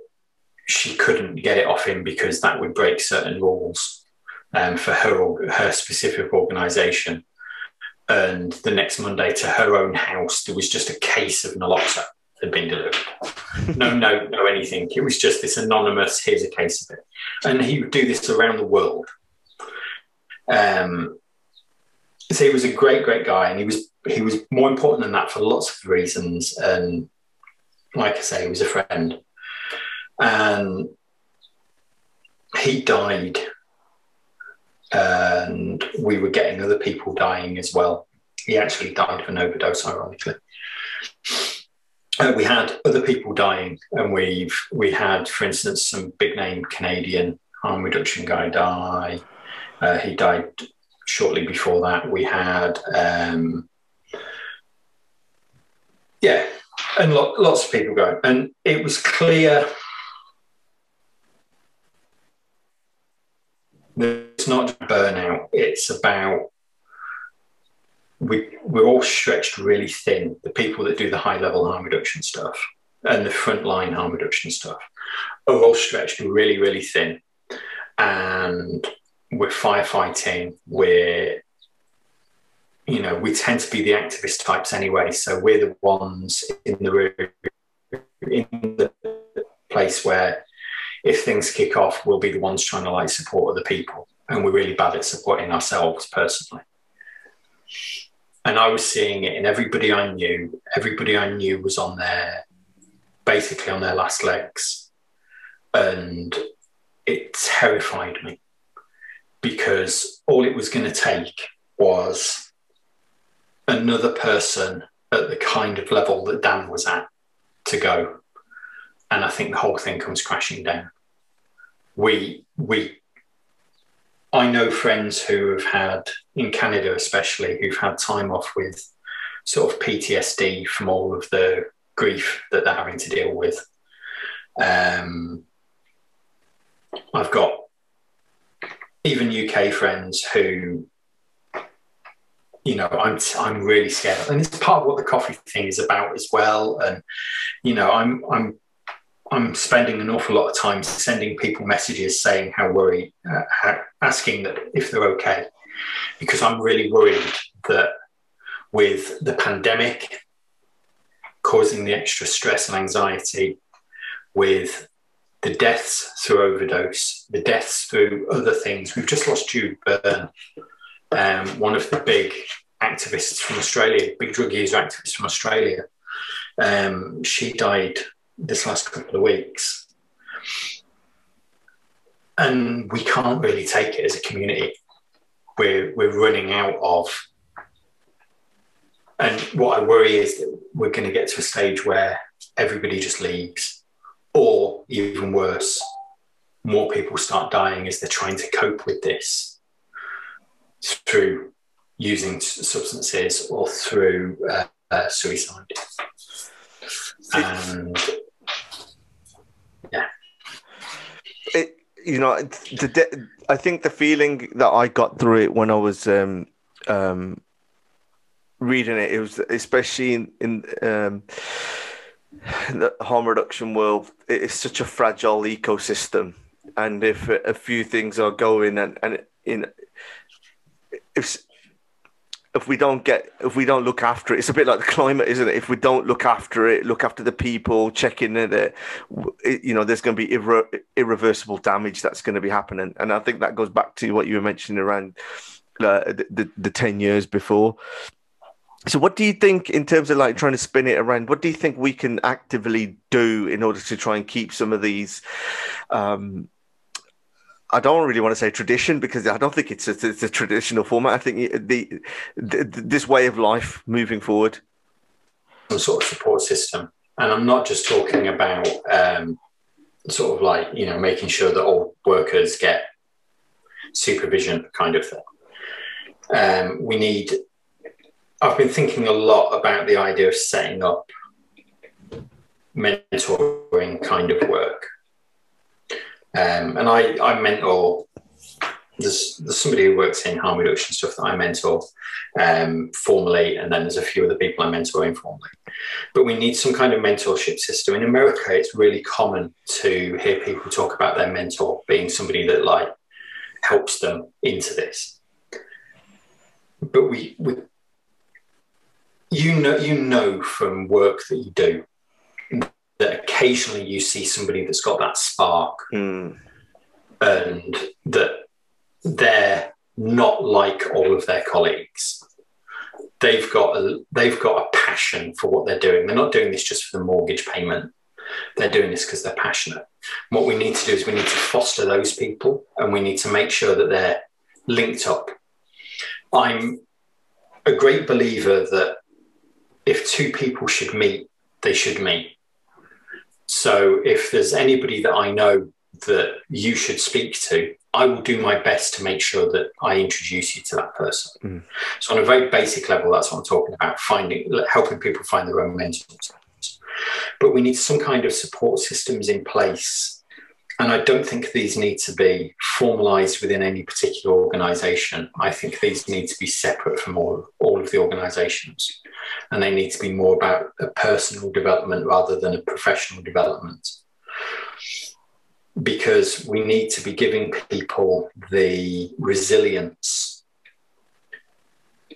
Speaker 2: she couldn't get it off him because that would break certain rules um, for her her specific organisation. And the next Monday, to her own house, there was just a case of naloxone had been delivered. no note, no anything. It was just this anonymous. Here's a case of it, and he would do this around the world. Um, so he was a great, great guy, and he was he was more important than that for lots of reasons. And like I say, he was a friend and he died. And we were getting other people dying as well. He actually died of an overdose ironically. Uh, we had other people dying. And we've we had for instance some big name canadian harm reduction guy die. Uh, he died shortly before that. We had um, yeah and lo- lots of people going. And it was clear It's not burnout. It's about we we're all stretched really thin. The people that do the high level harm reduction stuff and the frontline harm reduction stuff are all stretched really really thin, and we're firefighting. We're you know we tend to be the activist types anyway, so we're the ones in the room in the place where if things kick off, we'll be the ones trying to like support other people. And we're really bad at supporting ourselves personally. And I was seeing it in everybody I knew. Everybody I knew was on their basically on their last legs. And it terrified me because all it was going to take was another person at the kind of level that Dan was at to go and I think the whole thing comes crashing down. We we I know friends who have had in Canada especially who've had time off with sort of PTSD from all of the grief that they're having to deal with. Um, I've got even UK friends who you know, I'm I'm really scared, and it's part of what the coffee thing is about as well. And you know, I'm I'm I'm spending an awful lot of time sending people messages saying how worried, uh, how, asking that if they're okay, because I'm really worried that with the pandemic causing the extra stress and anxiety, with the deaths through overdose, the deaths through other things. We've just lost Jude Byrne, um, one of the big activists from Australia, big drug user activist from Australia. Um, she died this last couple of weeks. And we can't really take it as a community. We're, we're running out of. And what I worry is that we're going to get to a stage where everybody just leaves, or even worse, more people start dying as they're trying to cope with this through using substances or through uh, uh, suicide. And
Speaker 1: it, you know, the, I think the feeling that I got through it when I was um, um, reading it, it was especially in, in um, the harm reduction world, it's such a fragile ecosystem, and if a few things are going and and in if if we don't get if we don't look after it it's a bit like the climate isn't it? If we don't look after it look after the people checking it, it you know there's going to be irre- irreversible damage that's going to be happening. And i think that goes back to what you were mentioning around uh, the, the, the 10 years before. So what do you think in terms of like trying to spin it around what do you think we can actively do in order to try and keep some of these um, I don't really want to say tradition because I don't think it's a, it's a traditional format. I think the, the, this way of life moving forward,
Speaker 2: some sort of support system, and I'm not just talking about um, sort of like you know making sure that all workers get supervision kind of thing. Um, we need. I've been thinking a lot about the idea of setting up mentoring kind of work, um, and I, I mentor. There's, there's somebody who works in harm reduction stuff that I mentor um, formally, and then there's a few other people I mentor informally. But we need some kind of mentorship system. In America, it's really common to hear people talk about their mentor being somebody that like helps them into this. But we, we you know, you know from work that you do that occasionally you see somebody that's got that spark,
Speaker 1: Mm.
Speaker 2: and that they're not like all of their colleagues. They've got a, they've got a passion for what they're doing. They're not doing this just for the mortgage payment. They're doing this because they're passionate. What we need to do is we need to foster those people, and we need to make sure that they're linked up. I'm a great believer that if two people should meet, they should meet. So if there's anybody that I know that you should speak to, I will do my best to make sure that I introduce you to that person.
Speaker 1: Mm.
Speaker 2: So on a very basic level, that's what I'm talking about: finding, helping people find their own mentors. But we need some kind of support systems in place, and I don't think these need to be formalised within any particular organisation. I think these need to be separate from all, all of the organisations, and they need to be more about a personal development rather than a professional development because we need to be giving people the resilience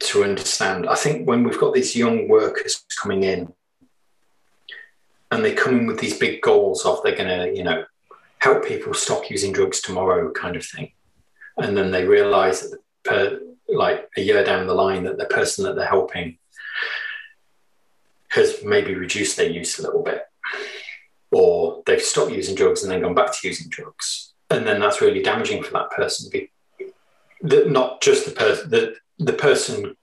Speaker 2: to understand. I think when we've got these young workers coming in and they come in with these big goals of they're going to, you know, help people stop using drugs tomorrow kind of thing. And then they realize that per, like a year down the line that the person that they're helping has maybe reduced their use a little bit or they've stopped using drugs and then gone back to using drugs. And then that's really damaging for that person. The, not just the person, the, the person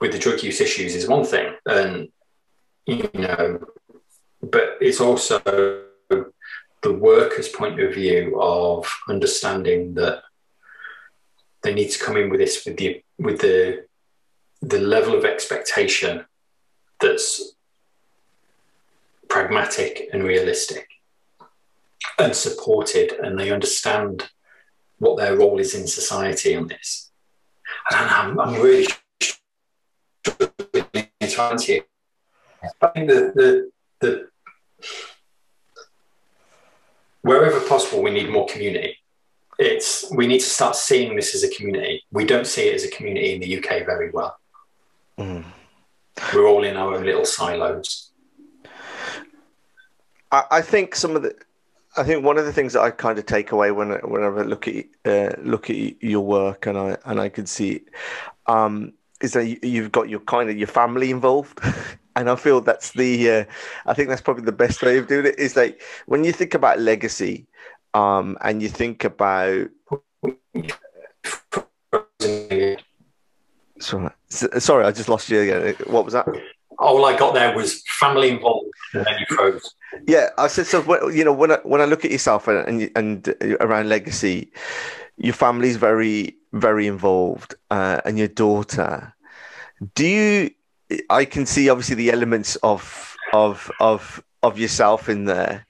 Speaker 2: with the drug use issues is one thing. And, you know, but it's also the worker's point of view of understanding that they need to come in with this with the with the the level of expectation that's pragmatic and realistic and supported and they understand what their role is in society on this. And I'm, I'm really. I think the, the, the wherever possible, we need more community. It's we need to start seeing this as a community. We don't see it as a community in the UK very well.
Speaker 1: Mm.
Speaker 2: We're all in our own little silos.
Speaker 1: I, I think some of the, I think one of the things that I kind of take away when whenever I look at uh, look at your work and I and I can see, um, is that you, you've got your kind of your family involved. (laughs) and I feel that's the, uh, I think that's probably the best way of doing it. Is like when you think about legacy, um, and you think about. Sorry, sorry, I just lost you again. What was that?
Speaker 2: All I got there was family involved, and then you froze.
Speaker 1: Yeah, I said so. You know, when I, when I look at yourself and and, and around legacy, your family's very very involved, uh, and your daughter. Do you? I can see obviously the elements of of of of yourself in there.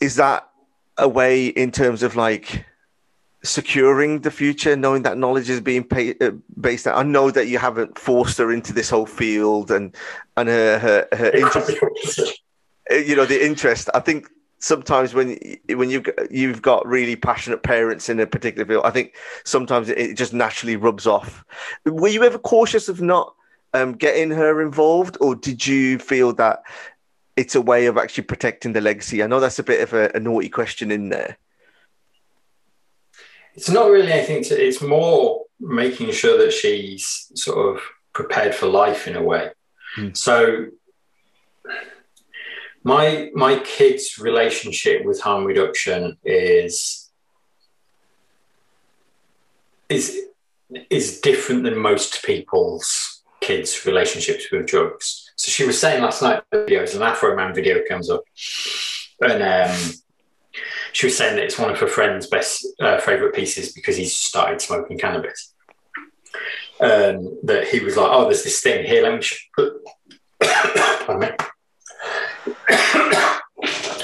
Speaker 1: Is that a way in terms of like securing the future, knowing that knowledge is being pay, uh, based on? I know that you haven't forced her into this whole field and and her her, her interest. you know the interest. I think sometimes when when you you've got really passionate parents in a particular field, I think sometimes it just naturally rubs off. Were you ever cautious of not um, getting her involved, or did you feel that it's a way of actually protecting the legacy? I know that's a bit of a, a naughty question in there.
Speaker 2: It's not really anything to. It's more making sure that she's sort of prepared for life in a way.
Speaker 1: Hmm.
Speaker 2: So my my kids' relationship with harm reduction is is is different than most people's kids' relationships with drugs. So she was saying last night, videos, an Afroman video comes up, and um, she was saying that it's one of her friend's best uh, favorite pieces because he's started smoking cannabis. um, that he was like, "Oh, there's this thing here. Let me." Sh- (coughs)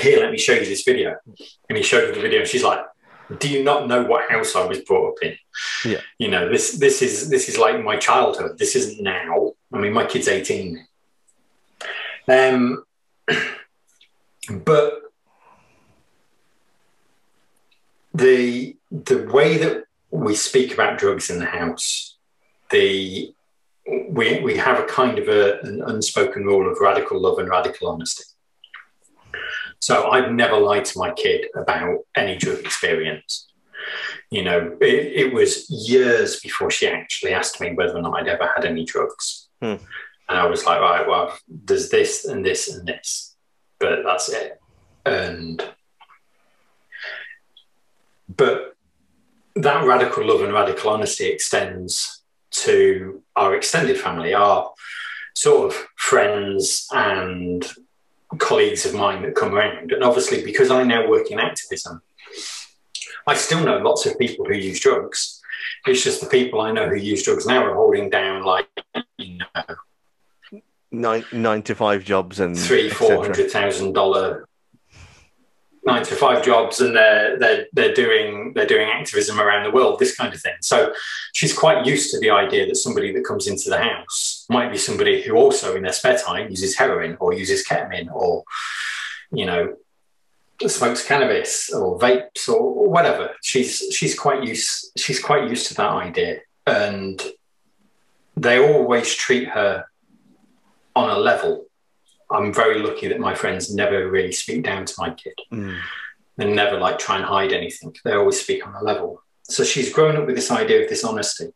Speaker 2: here, let me show you this video. And he showed her the video, and she's like, "Do you not know what house I was brought up in?
Speaker 1: Yeah.
Speaker 2: You know this. This is this is like my childhood. This isn't now. I mean, my kid's eighteen. Um, (clears throat) but the the way that we speak about drugs in the house, the we we have a kind of a, an unspoken rule of radical love and radical honesty. So I've never lied to my kid about any drug experience. You know, it, it was years before she actually asked me whether or not I'd ever had any drugs.
Speaker 1: Hmm.
Speaker 2: And I was like, right, well, there's this and this and this, but that's it. And but that radical love and radical honesty extends to our extended family, our sort of friends and colleagues of mine that come around. And obviously, because I now work in activism, I still know lots of people who use drugs. It's just the people I know who use drugs now are holding down like you know
Speaker 1: Nine, nine to five jobs and
Speaker 2: three, four hundred thousand dollar nine to five jobs, and they're they're they're doing they're doing activism around the world, this kind of thing. So she's quite used to the idea that somebody that comes into the house might be somebody who also in their spare time uses heroin or uses ketamine or you know smokes cannabis or vapes or whatever. She's she's quite used she's quite used to that idea, and they always treat her on a level. I'm very lucky that my friends never really speak down to my kid
Speaker 1: Mm.
Speaker 2: and never like try and hide anything. They always speak on a level. So she's grown up with this idea of this honesty.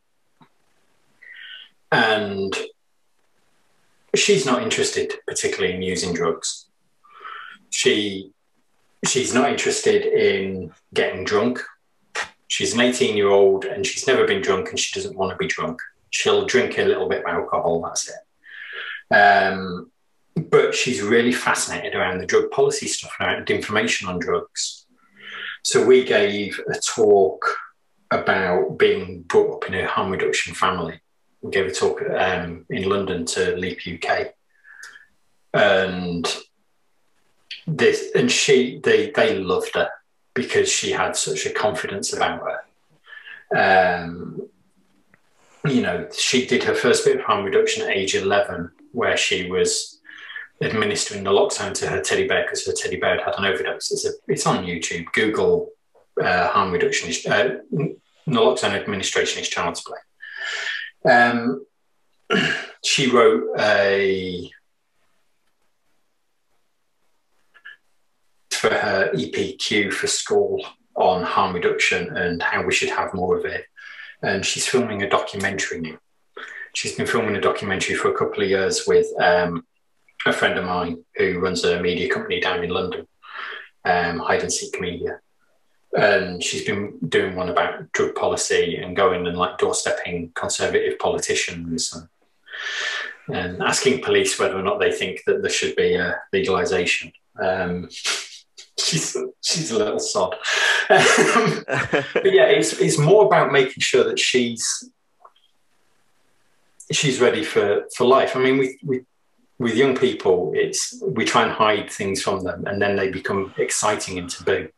Speaker 2: And she's not interested particularly in using drugs. She she's not interested in getting drunk. She's an 18 year old and she's never been drunk and she doesn't want to be drunk. She'll drink a little bit of alcohol, that's it. Um, but she's really fascinated around the drug policy stuff around information on drugs. So we gave a talk about being brought up in a harm reduction family. We gave a talk um, in London to Leap UK, and this and she they they loved her because she had such a confidence about her. Um, you know, she did her first bit of harm reduction at age 11, where she was administering naloxone to her teddy bear because her teddy bear had an overdose. It's, a, it's on YouTube. Google uh, harm reduction, is, uh, naloxone administration is child's play. Um, (clears throat) she wrote a for her EPQ for school on harm reduction and how we should have more of it. And she's filming a documentary now. She's been filming a documentary for a couple of years with um, a friend of mine who runs a media company down in London, um, Hide and Seek Media. And she's been doing one about drug policy and going and like doorstepping conservative politicians and, and asking police whether or not they think that there should be a legalization. Um, (laughs) she's she's a little sod. Um, but yeah, it's it's more about making sure that she's she's ready for for life. I mean, we we with young people, it's we try and hide things from them, and then they become exciting and taboo.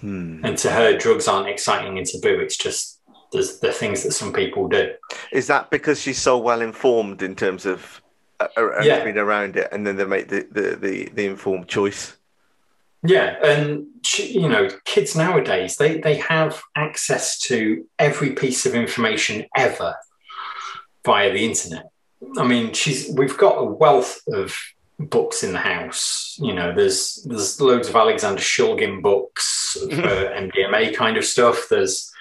Speaker 1: Hmm.
Speaker 2: And to her, drugs aren't exciting and taboo. It's just there's the things that some people do.
Speaker 1: Is that because she's so well informed in terms of uh, uh,
Speaker 2: Yeah.
Speaker 1: been around it, and then they make the, the, the, the informed choice?
Speaker 2: Yeah, and she, you know, kids nowadays they they have access to every piece of information ever via the internet. I mean, she's we've got a wealth of books in the house. You know, there's there's loads of Alexander Shulgin books for mm-hmm. MDMA kind of stuff. There's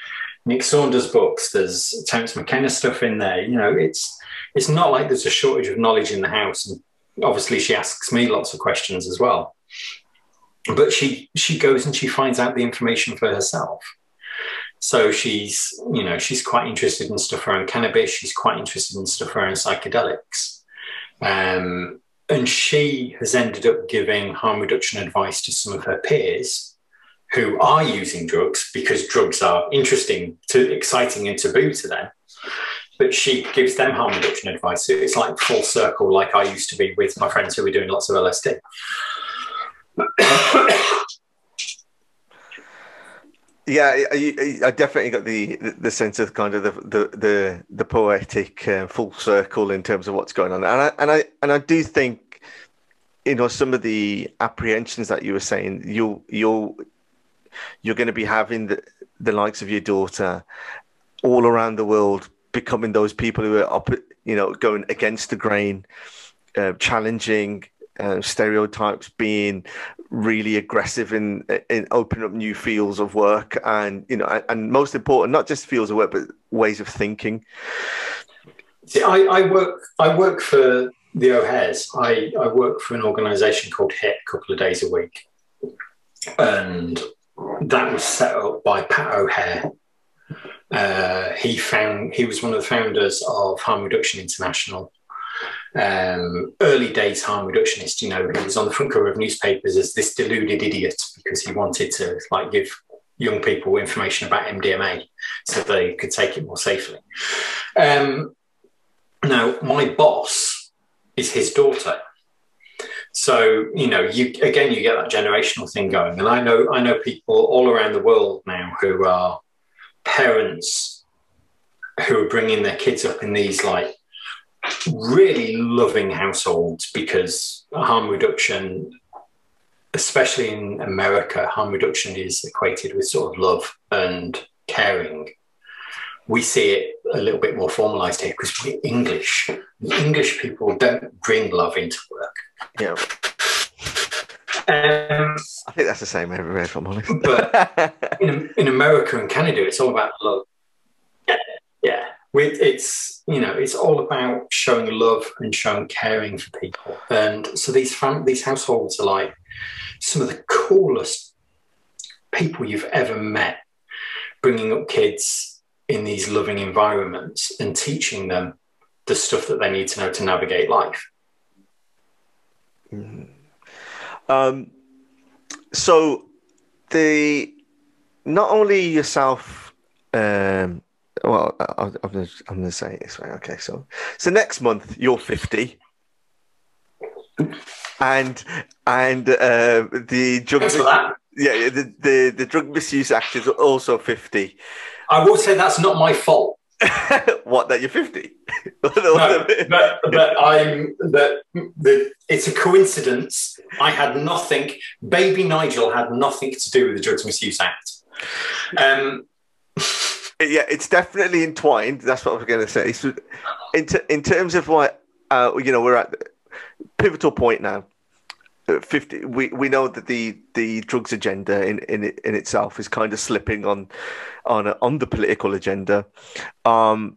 Speaker 2: Nick Saunders books. There's Terence McKenna stuff in there. You know, it's it's not like there's a shortage of knowledge in the house. And obviously, she asks me lots of questions as well but she she goes and she finds out the information for herself so she's you know she's quite interested in stuff around cannabis she's quite interested in stuff around psychedelics um, and she has ended up giving harm reduction advice to some of her peers who are using drugs because drugs are interesting to exciting and taboo to them but she gives them harm reduction advice. so It's like full circle, like I used to be with my friends who were doing lots of LSD.
Speaker 1: Yeah, I, I, definitely got the the sense of kind of the the the, the poetic uh, full circle in terms of what's going on, and I and I and I do think, you know, some of the apprehensions that you were saying, you you you're going to be having the the likes of your daughter all around the world becoming those people who are up, you know, going against the grain, uh, challenging stereotypes, being really aggressive in in opening up new fields of work, and you know, and, and most important, not just fields of work, but ways of thinking.
Speaker 2: See, I, I work I work for the O'Hares. I, I work for an organisation called HIT a couple of days a week, and that was set up by Pat O'Hare. Uh, he found he was one of the founders of Harm Reduction International, um, early days harm reductionist. You know, he was on the front cover of newspapers as this deluded idiot because he wanted to like give young people information about MDMA so they could take it more safely. Um, now, my boss is his daughter. So you know, you again, you get that generational thing going, and I know I know people all around the world now who are parents who are bringing their kids up in these like really loving households because harm reduction, especially in America, harm reduction is equated with sort of love and caring. We see it a little bit more formalized here because we're English. English people don't bring love into work.
Speaker 1: Yeah. Um, I think that's the same everywhere, if I'm honest.
Speaker 2: but (laughs) in, in America and Canada, it's all about love. Yeah. yeah it's you know it's all about showing love and showing caring for people and so these fam- these households are like some of the coolest people you've ever met bringing up kids in these loving environments and teaching them the stuff that they need to know to navigate life
Speaker 1: mm. um, so the not only yourself um, well, I, am going to say it this way. Okay, so so next month you're 50, and and uh, the drug yeah the, the the drug misuse act is also 50.
Speaker 2: I will say that's not my fault. (laughs)
Speaker 1: what that you're 50 (laughs)
Speaker 2: no, but, but i'm that the, it's a coincidence i had nothing baby nigel had nothing to do with the drugs misuse act um
Speaker 1: yeah, it's definitely entwined. That's what I was going to say. So, in t- in terms of what uh, you know, we're at pivotal point now. Fifty, we, we know that the, the drugs agenda in, in in itself is kind of slipping on on on the political agenda. Um,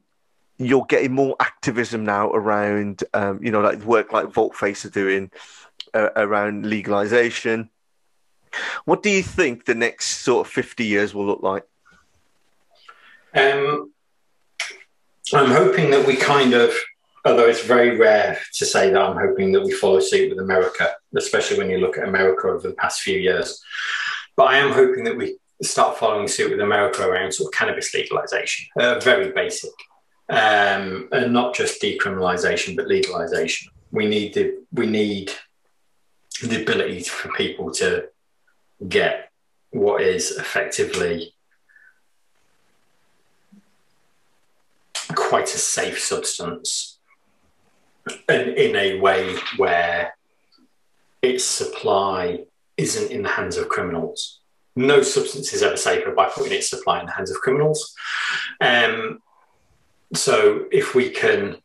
Speaker 1: you're getting more activism now around, um, you know, like work like Volteface are doing uh, around legalization. What do you think the next sort of 50 years will look like?
Speaker 2: Um, I'm hoping that we kind of, although it's very rare to say that, I'm hoping that we follow suit with America, especially when you look at America over the past few years. But I am hoping that we start following suit with America around sort of cannabis legalization, uh, very basic, um, and not just decriminalization, but legalization. We need the we need the ability for people to get what is effectively quite a safe substance and in a way where its supply isn't in the hands of criminals. No substance is ever safer by putting its supply in the hands of criminals. Um, so if we can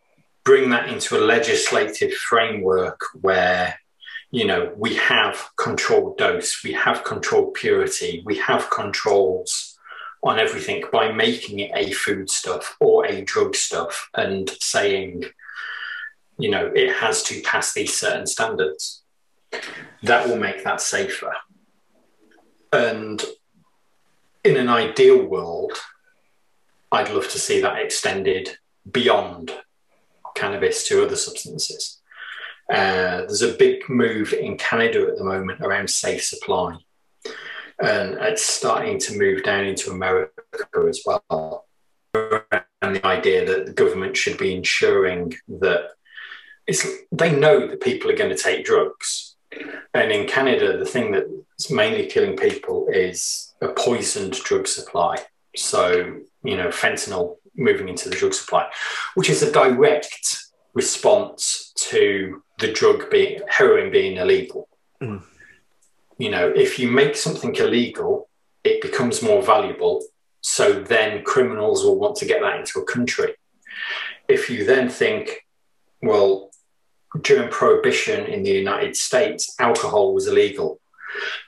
Speaker 2: bring that into a legislative framework where you know we have controlled dose we have controlled purity we have controls on everything by making it a food stuff or a drug stuff and saying, you know, it has to pass these certain standards. That will make that safer. And in an ideal world, I'd love to see that extended beyond cannabis to other substances. Uh, there's a big move in Canada at the moment around safe supply and it's starting to move down into America as well. And the idea that the government should be ensuring that it's they know that people are going to take drugs. And in Canada, the thing that's mainly killing people is a poisoned drug supply. So, you know, fentanyl moving into the drug supply, which is a direct response to the drug being heroin being illegal. Mm. You know, if you make something illegal, it becomes more valuable. So then criminals will want to get that into a country. If you then think, well, during prohibition in the United States, alcohol was illegal.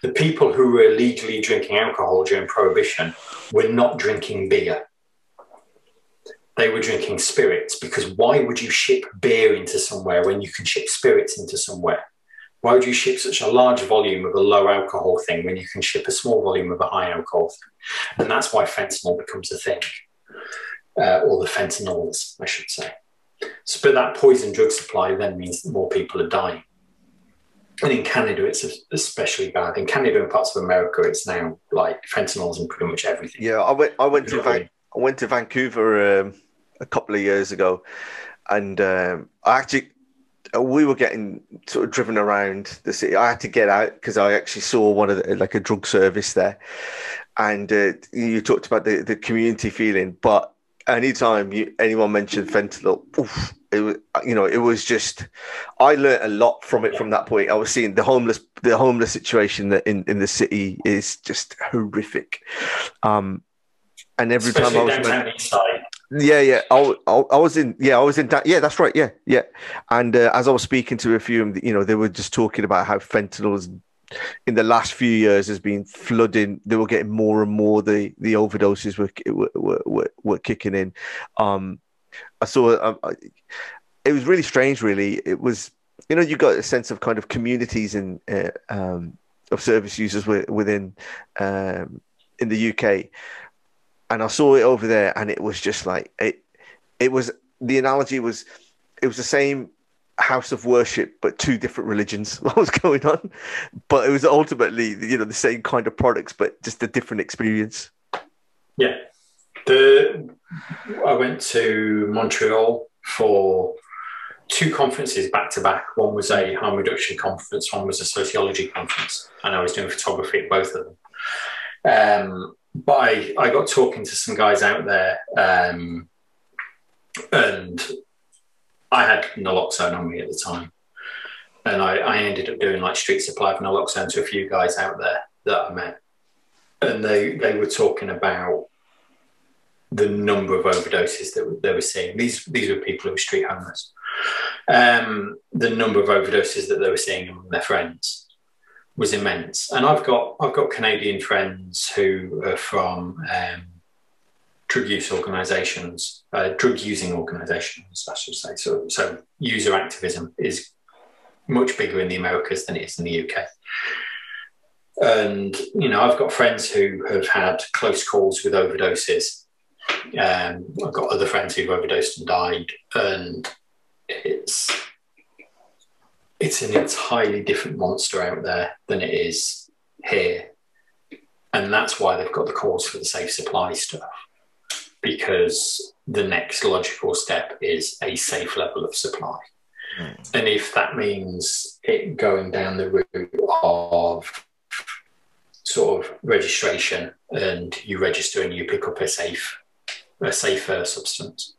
Speaker 2: The people who were illegally drinking alcohol during prohibition were not drinking beer. They were drinking spirits because why would you ship beer into somewhere when you can ship spirits into somewhere? Why would you ship such a large volume of a low alcohol thing when you can ship a small volume of a high alcohol thing? And that's why fentanyl becomes a thing, uh, or the fentanyls, I should say. So, but that poison drug supply then means that more people are dying. And in Canada, it's especially bad. In Canada and parts of America, it's now like fentanyls in pretty much everything.
Speaker 1: Yeah, I went. I went to Van- I went to Vancouver um, a couple of years ago, and um, I actually we were getting sort of driven around the city. I had to get out because I actually saw one of the, like a drug service there, and uh, you talked about the the community feeling, but anytime you, anyone mentioned fentanyl, oof, it was, you know, it was just, I learned a lot from it from that point. I was seeing the homeless, the homeless situation that in, in the city is just horrific. Um, and every Especially time I was, yeah, yeah, I, I, I, was in, yeah, I was in, that yeah, that's right, yeah, yeah. And uh, as I was speaking to a few of them, you know, they were just talking about how fentanyl is in the last few years has been flooding. They were getting more and more. The the overdoses were were were, were kicking in. Um, I saw. Um, it was really strange. Really, it was. You know, you got a sense of kind of communities and uh, um, of service users within um, in the UK, and I saw it over there, and it was just like it. It was the analogy was. It was the same house of worship, but two different religions. (laughs) What was going on? But it was ultimately, you know, the same kind of products, but just a different experience.
Speaker 2: Yeah, the I went to Montreal for two conferences back to back. One was a harm reduction conference, one was a sociology conference, and I was doing photography at both of them. Um, I, I got talking to some guys out there, um, and I had naloxone on me at the time. And I, I ended up doing like street supply of naloxone to a few guys out there that I met. And they, they were talking about the number of overdoses that they were seeing. These, these were people who were street homeless. Um, the number of overdoses that they were seeing among their friends was immense. And I've got I've got Canadian friends who are from um, drug use organisations, uh, drug using organisations, I should say. So, so user activism is much bigger in the Americas than it is in the UK. And you know, I've got friends who have had close calls with overdoses. Um, I've got other friends who've overdosed and died, and it's it's an entirely different monster out there than it is here, and that's why they've got the calls for the safe supply stuff because the next logical step is a safe level of supply. Mm. And if that means it going down the route of sort of registration and you register and you pick up a safe, a safer substance.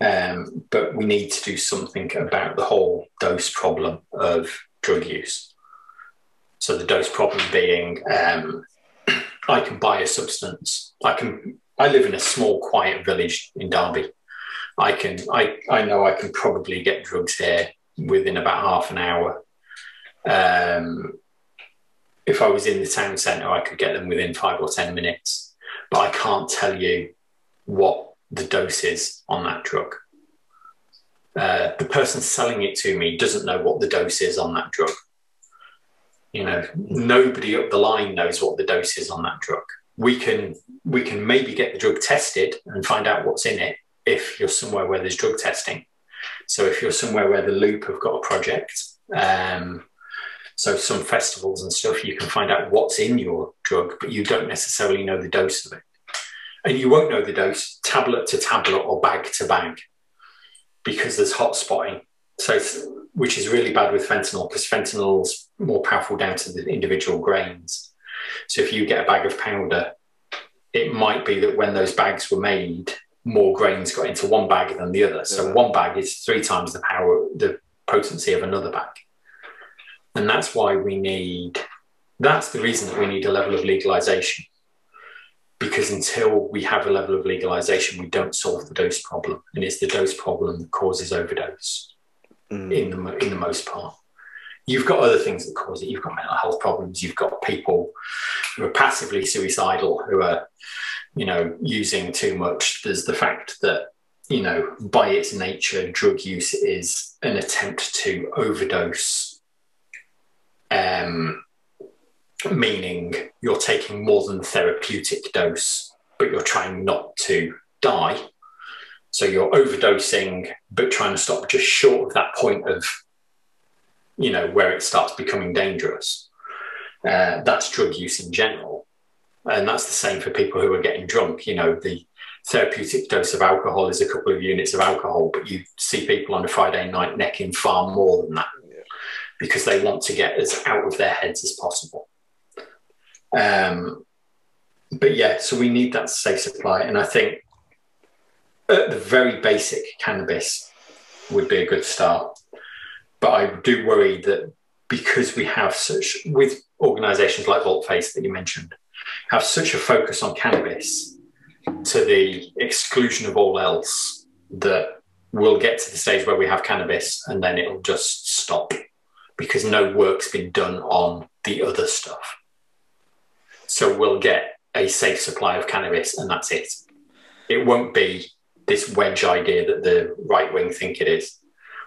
Speaker 2: Um, but we need to do something about the whole dose problem of drug use. So the dose problem being, um, (clears throat) I can buy a substance, I can I live in a small, quiet village in Derby. I can, I, I know I can probably get drugs here within about half an hour. Um, if I was in the town centre, I could get them within five or 10 minutes. But I can't tell you what the dose is on that drug. Uh, the person selling it to me doesn't know what the dose is on that drug. You know, nobody up the line knows what the dose is on that drug we can we can maybe get the drug tested and find out what's in it if you're somewhere where there's drug testing. So if you're somewhere where the Loop have got a project, um, so some festivals and stuff, you can find out what's in your drug, but you don't necessarily know the dose of it. And you won't know the dose tablet to tablet or bag to bag because there's hot spotting. So, which is really bad with fentanyl because fentanyl's more powerful down to the individual grains. So, if you get a bag of powder, it might be that when those bags were made, more grains got into one bag than the other. So, yeah. one bag is three times the power, the potency of another bag. And that's why we need, that's the reason that we need a level of legalization because until we have a level of legalization, we don't solve the dose problem, and it's the dose problem that causes overdose mm. in the in the most part. You've got other things that cause it. You've got mental health problems. You've got people who are passively suicidal, who are, you know, using too much. There's the fact that you know, by its nature, drug use is an attempt to overdose. Um, meaning you're taking more than therapeutic dose, but you're trying not to die. So you're overdosing, but trying to stop just short of that point of, you know, where it starts becoming dangerous. Uh, that's drug use in general. And that's the same for people who are getting drunk. You know, the therapeutic dose of alcohol is a couple of units of alcohol, but you see people on a Friday night necking far more than that because they want to get as out of their heads as possible. Um, but yeah, so we need that safe supply. And I think at the very basic, cannabis would be a good start. But I do worry that because we have such, with organizations like Volteface that you mentioned, have such a focus on cannabis to the exclusion of all else that we'll get to the stage where we have cannabis and then it'll just stop because no work's been done on the other stuff. So we'll get a safe supply of cannabis and that's it. It won't be this wedge idea that the right wing think it is,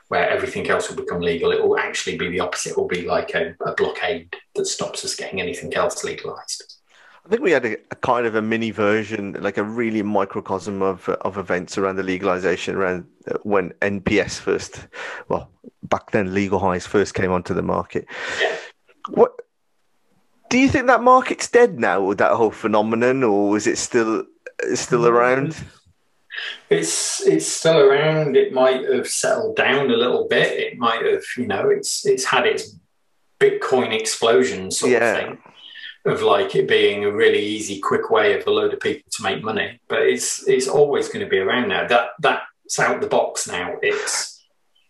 Speaker 2: where everything else will become legal. It will actually be the opposite. It will be like a, a blockade that stops us getting anything else legalized.
Speaker 1: I think we had a, a, kind of a mini version, like a really microcosm of of events around the legalization around uh, when NPS first, well, back then legal highs first came onto the market. What do you think that market's dead now with that whole phenomenon, or is it still still around?
Speaker 2: It's it's still around. It might have settled down a little bit. It might have, you know, it's it's had its Bitcoin explosion sort yeah. of thing of like it being a really easy, quick way of a load of people to make money. But it's it's always going to be around now. That that's out the box now. It's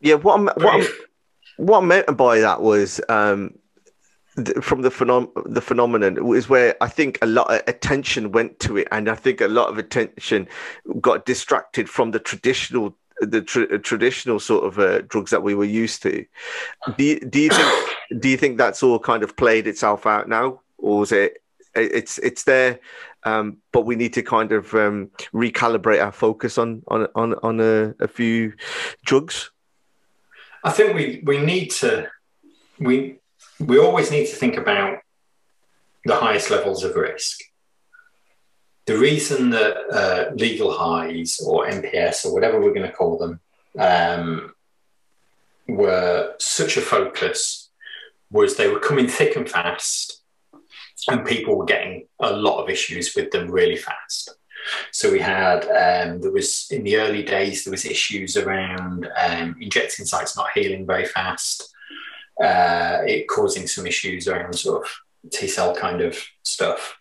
Speaker 1: yeah. What I'm, what I'm, what I meant by that was um, from the phenom- the phenomenon was where I think a lot of attention went to it, and I think a lot of attention got distracted from the traditional the tra- traditional sort of uh, drugs that we were used to. Do you, do you think do you think that's all kind of played itself out now, or is it it's it's there, um, but we need to kind of um, recalibrate our focus on on on on a, a few drugs?
Speaker 2: I think we we need to we we always need to think about the highest levels of risk. The reason that uh, legal highs or NPS or whatever we're going to call them um, were such a focus was they were coming thick and fast, and people were getting a lot of issues with them really fast. So we had um, there was in the early days there was issues around um, injecting sites not healing very fast uh, it causing some issues around sort of T cell kind of stuff.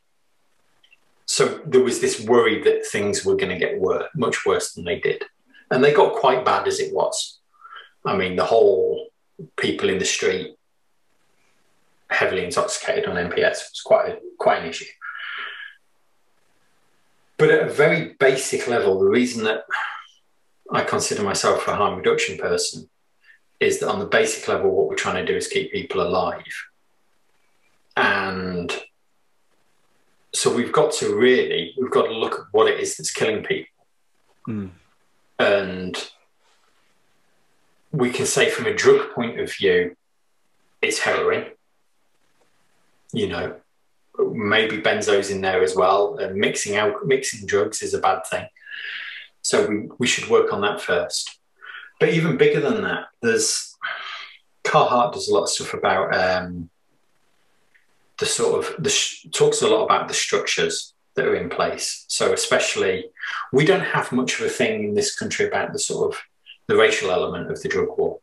Speaker 2: So there was this worry that things were going to get worse, much worse than they did. And they got quite bad as it was. I mean, the whole people in the street heavily intoxicated on NPS was quite a, quite an issue. But at a very basic level, the reason that I consider myself a harm reduction person is that on the basic level, what we're trying to do is keep people alive. And so we've got to really, we've got to look at what it is that's killing people. Mm. And we can say from a drug point of view, it's heroin. You know, maybe benzos in there as well. And mixing out mixing drugs is a bad thing. So we, we should work on that first. But even bigger than that, there's Carl Hart does a lot of stuff about um, the sort of the talks a lot about the structures that are in place. So especially, we don't have much of a thing in this country about the sort of the racial element of the drug war.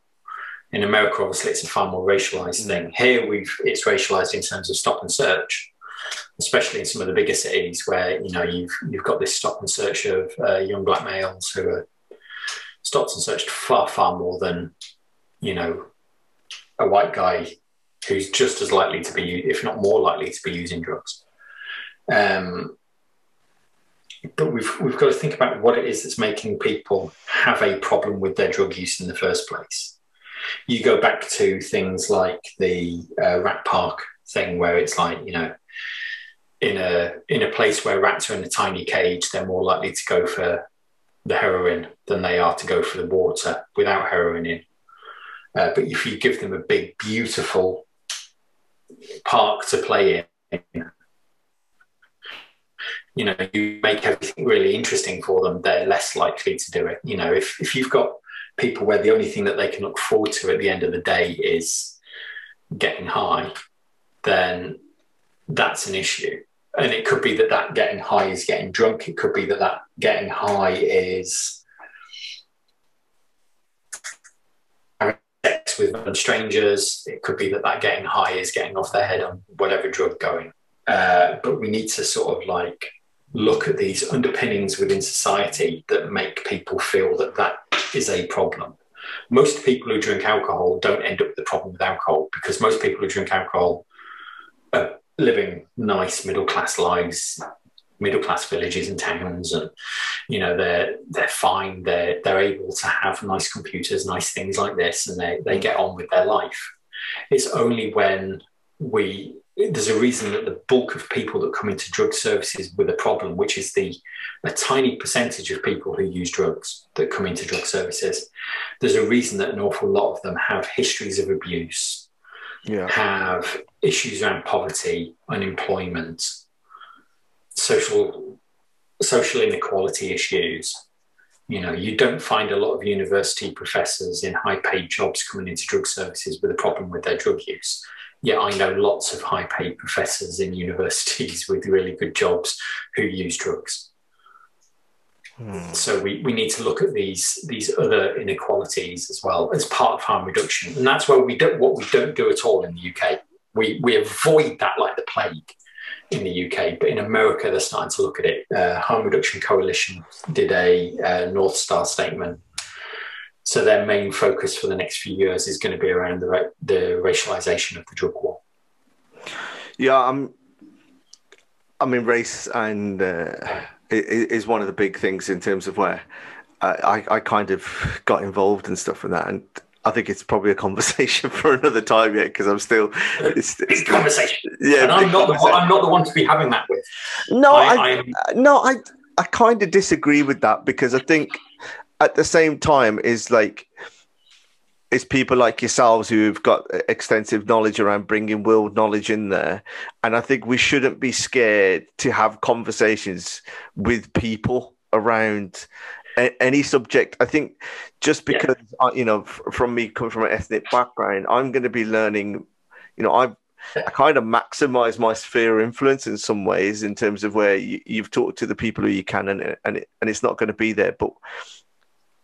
Speaker 2: In America, obviously, it's a far more racialized thing. Here, we've it's racialized in terms of stop and search, especially in some of the bigger cities where you know you've you've got this stop and search of uh, young black males who are stopped and searched far far more than you know a white guy who's just as likely to be, if not more likely, to be using drugs. Um, but we've we've got to think about what it is that's making people have a problem with their drug use in the first place. You go back to things like the uh, rat park thing, where it's like you know, in a in a place where rats are in a tiny cage, they're more likely to go for the heroin than they are to go for the water without heroin in. Uh, but if you give them a big, beautiful park to play in, you know, you make everything really interesting for them, they're less likely to do it. You know, if, if you've got people where the only thing that they can look forward to at the end of the day is getting high, then that's an issue. And it could be that that getting high is getting drunk. It could be that that getting high is sex with strangers. It could be that that getting high is getting off their head on whatever drug going. Uh, but we need to sort of like look at these underpinnings within society that make people feel that that is a problem. Most people who drink alcohol don't end up with the problem with alcohol because most people who drink alcohol are living nice middle class lives, middle class villages and towns, and you know they're they're fine. They're they're able to have nice computers, nice things like this, and they they get on with their life. It's only when we there's a reason that the bulk of people that come into drug services with a problem, which is the a tiny percentage of people who use drugs that come into drug services, there's a reason that an awful lot of them have histories of abuse, yeah. have issues around poverty, unemployment, social social inequality issues. You know, you don't find a lot of university professors in high paid jobs coming into drug services with a problem with their drug use Yet I know lots of high paid professors in universities (laughs) with really good jobs who use drugs. Hmm. So we, we need to look at these these other inequalities as well as part of harm reduction, and that's where we don't what we don't do at all in the UK. We we avoid that like the plague in the UK, but in America they're starting to look at it. Uh, harm Reduction Coalition did a uh, North Star statement so their main focus for the next few years is going to be around the the racialization of the drug war.
Speaker 1: Yeah, I'm. I mean, race and uh, is one of the big things in terms of where I, I kind of got involved and stuff with that, and I think it's probably a conversation (laughs) for another time yet because I'm still
Speaker 2: it's, it's conversation. Yeah, and I'm not the one, I'm not the one to be having that with.
Speaker 1: No, I, I no, I I kind of disagree with that because I think at the same time is like it's people like yourselves who've got uh, extensive knowledge around bringing world knowledge in there. And i think we shouldn't be scared to have conversations with people around any subject. I think just because yeah. I, you know from me coming from an ethnic background i'm going to be learning you know i I kind of maximize my sphere of influence in some ways in terms of where you, have talked to the people who you can and and, it, and it's not going to be there. But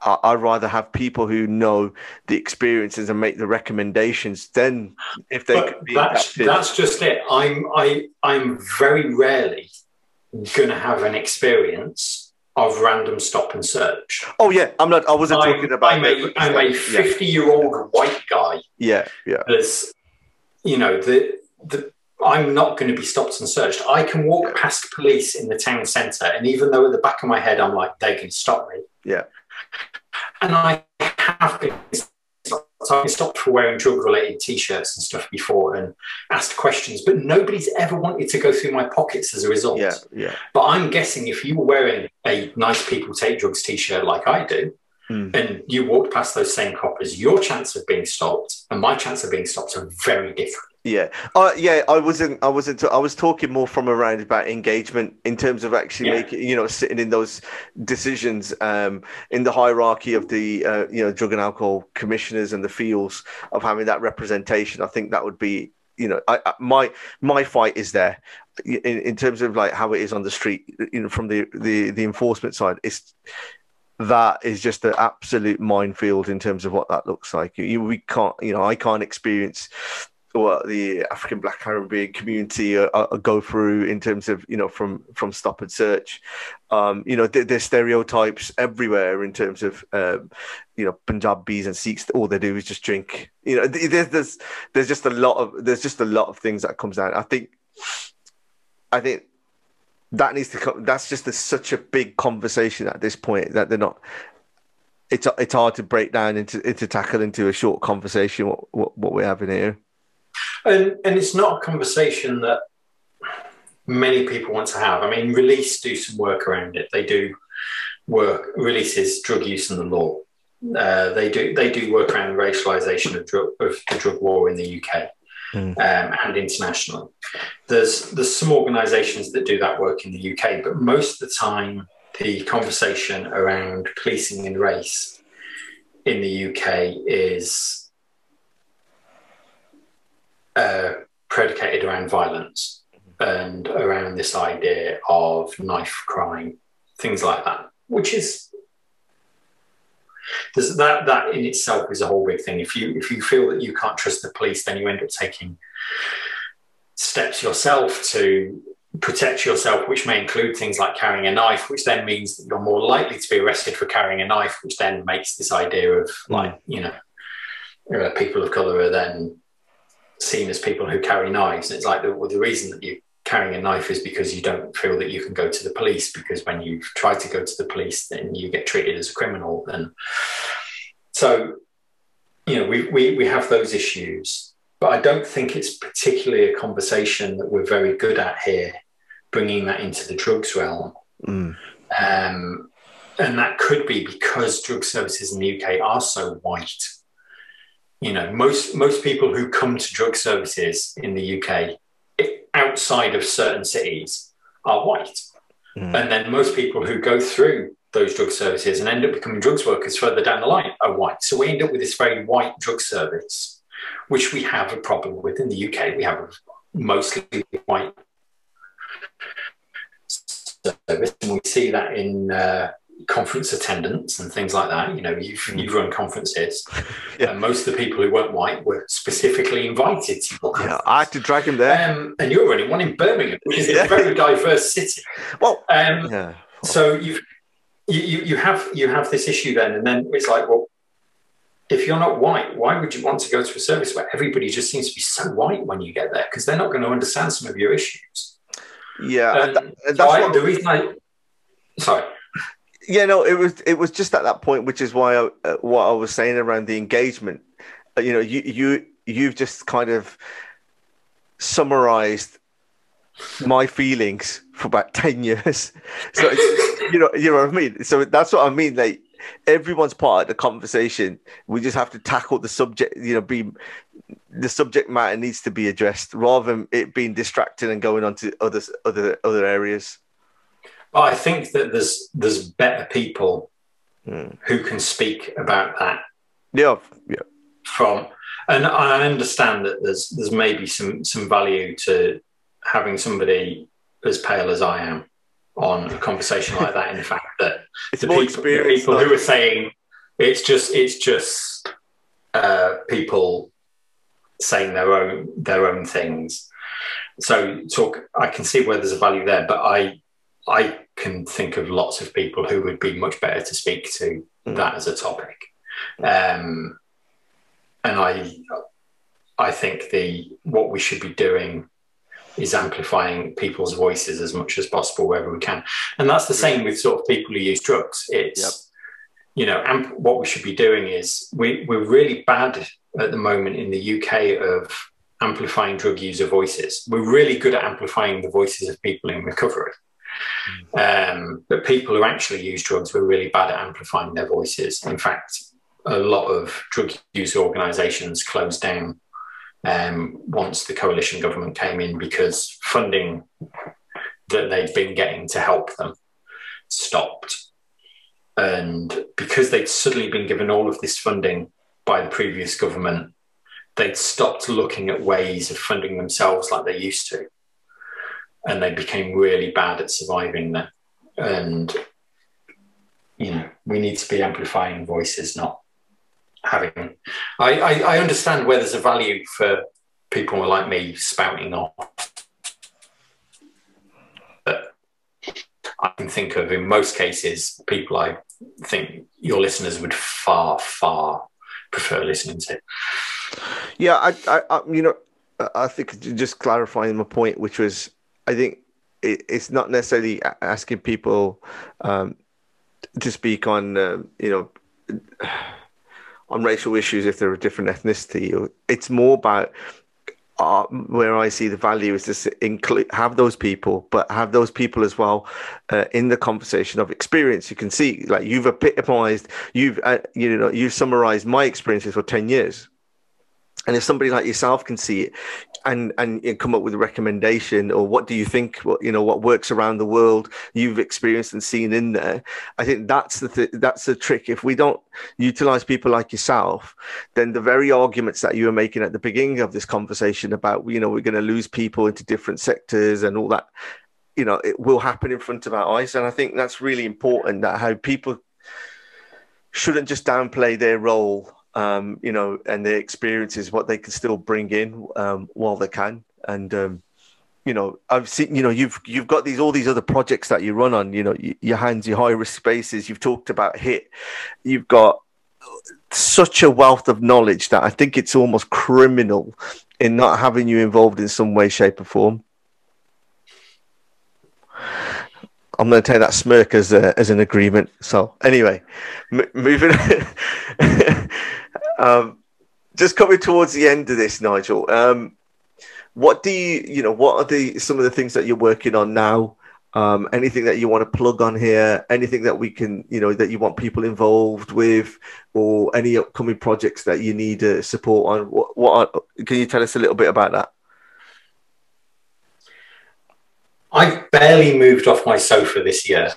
Speaker 1: I'd rather have people who know the experiences and make the recommendations than if they
Speaker 2: but that's, that's just it. I'm I I'm very rarely going to have an experience of random stop and search.
Speaker 1: Oh yeah, I'm not. I wasn't I'm, talking about.
Speaker 2: I'm a, I'm a 50 yeah. year old white guy.
Speaker 1: Yeah, yeah.
Speaker 2: There's, you know, the the. I'm not going to be stopped and searched. I can walk past police in the town centre, and even though at the back of my head I'm like, they can stop me.
Speaker 1: Yeah
Speaker 2: and I have been stopped for wearing drug related t shirts and stuff before and asked questions, but nobody's ever wanted to go through my pockets as a result.
Speaker 1: Yeah, yeah.
Speaker 2: But I'm guessing if you were wearing a nice people take drugs t shirt like I do, mm. and you walked past those same coppers, your chance of being stopped and my chance of being stopped are very different.
Speaker 1: Yeah, uh, yeah. I wasn't. I wasn't. I was talking more from around about engagement in terms of actually yeah. making, you know, sitting in those decisions um, in the hierarchy of the, uh, you know, drug and alcohol commissioners and the fields of having that representation. I think that would be, you know, I, I, my my fight is there. in, in terms of like how it is on the street, you know, from the the the enforcement side, it's that is just an absolute minefield in terms of what that looks like. You, we can't, you know, I can't experience what the African Black Caribbean community go through in terms of you know from from stop and search. Um, you know, there, there's stereotypes everywhere in terms of um, you know Punjabis and Sikhs. All they do is just drink. You know, there's there's there's just a lot of there's just a lot of things that comes out. I think I think that needs to come. That's just a, such a big conversation at this point that they're not. It's it's hard to break down into into tackle into a short conversation. What what, what we're having here.
Speaker 2: And and it's not a conversation that many people want to have. I mean, Release do some work around it. They do work releases drug use and the law. Uh, they do they do work around the racialization of drug of the drug war in the UK mm. um, and internationally. There's there's some organisations that do that work in the UK, but most of the time the conversation around policing and race in the UK is uh, predicated around violence and around this idea of knife crime, things like that, which is that that in itself is a whole big thing. If you if you feel that you can't trust the police, then you end up taking steps yourself to protect yourself, which may include things like carrying a knife, which then means that you're more likely to be arrested for carrying a knife, which then makes this idea of like you know uh, people of color are then seen as people who carry knives. And it's like the, well, the reason that you're carrying a knife is because you don't feel that you can go to the police because when you try to go to the police, then you get treated as a criminal. And so, you know, we, we, we have those issues, but I don't think it's particularly a conversation that we're very good at here, bringing that into the drugs realm. Mm. Um, and that could be because drug services in the UK are so white you know most most people who come to drug services in the UK outside of certain cities are white. Mm. and then most people who go through those drug services and end up becoming drugs workers further down the line are white. So we end up with this very white drug service which we have a problem with in the UK we have a mostly white service and we see that in uh, conference attendance and things like that. You know, you've, mm. you've run conferences, (laughs) yeah. and most of the people who weren't white were specifically invited to
Speaker 1: Yeah, I had to drag him there.
Speaker 2: Um, and you're running one in Birmingham, which is yeah. a very diverse city. (laughs) Well, um, yeah. so you've, you you have you have this issue then, and then it's like, well, if you're not white, why would you want to go to a service where everybody just seems to be so white when you get there? Because they're not going to understand some of your issues.
Speaker 1: Yeah, um,
Speaker 2: that, that's so I, the reason I. Sorry
Speaker 1: yeah, no, it was it was just at that point, which is why I, uh, what I was saying around the engagement. Uh, you know, you you you've just kind of summarized my feelings for about (laughs) 10 years. So you know you know what i mean? So that's what i mean like everyone's part of the conversation. We just have to tackle the subject you know be the subject matter needs to be addressed rather than it being distracted and going on to other other other areas
Speaker 2: I think that there's there's better people mm. who can speak about that.
Speaker 1: Yeah, yeah.
Speaker 2: From and I understand that there's there's maybe some some value to having somebody as pale as I am on a conversation like that. In the fact that (laughs)
Speaker 1: it's the, people, the
Speaker 2: people who are saying it's just it's just uh, people saying their own their own things. So talk, I can see where there's a value there, but I I can think of lots of people who would be much better to speak to mm. that as a topic. Um, and I, I think the what we should be doing is amplifying people's voices as much as possible wherever we can. And that's the same with sort of people who use drugs. It's, yep. you know, amp- what we should be doing is we, we're really bad at the moment in the UK of amplifying drug user voices. We're really good at amplifying the voices of people in recovery. Um, but people who actually use drugs were really bad at amplifying their voices. In fact, a lot of drug use organisations closed down um, once the coalition government came in because funding that they'd been getting to help them stopped. And because they'd suddenly been given all of this funding by the previous government, they'd stopped looking at ways of funding themselves like they used to. And they became really bad at surviving that. And you know, we need to be amplifying voices, not having. I, I, I understand where there's a value for people like me spouting off. But I can think of, in most cases, people I think your listeners would far, far prefer listening to.
Speaker 1: Yeah, I, I, I you know, I think just clarifying my point, which was, I think it, it's not necessarily asking people um, to speak on, uh, you know, (sighs) on racial issues if they're a different ethnicity. It's more about uh, where I see the value is to include have those people, but have those people as well uh, in the conversation of experience. You can see, like you've epitomized, you've uh, you know you've summarized my experiences for ten years, and if somebody like yourself can see it, and and come up with a recommendation or what do you think what you know what works around the world you've experienced and seen in there i think that's the th- that's the trick. If we don't utilize people like yourself then the very arguments that you were making at the beginning of this conversation about you know we're going to lose people into different sectors and all that you know it will happen in front of our eyes. And i think that's really important that how people shouldn't just downplay their role um, you know, and their experiences, what they can still bring in um, while they can. And um, you know, I've seen, you know, you've you've got these all these other projects that you run on. You know, your hands, your high risk spaces. You've talked about HIT. You've got such a wealth of knowledge that I think it's almost criminal in not having you involved in some way, shape, or form. I'm going to take that smirk as a, as an agreement. So anyway, m- moving. (laughs) Um, just coming towards the end of this, Nigel. Um, what do you, you know, what are the some of the things that you're working on now? Um, anything that you want to plug on here? Anything that we can, you know, that you want people involved with, or any upcoming projects that you need uh, support on? What, what are, can you tell us a little bit about that?
Speaker 2: I've barely moved off my sofa this year.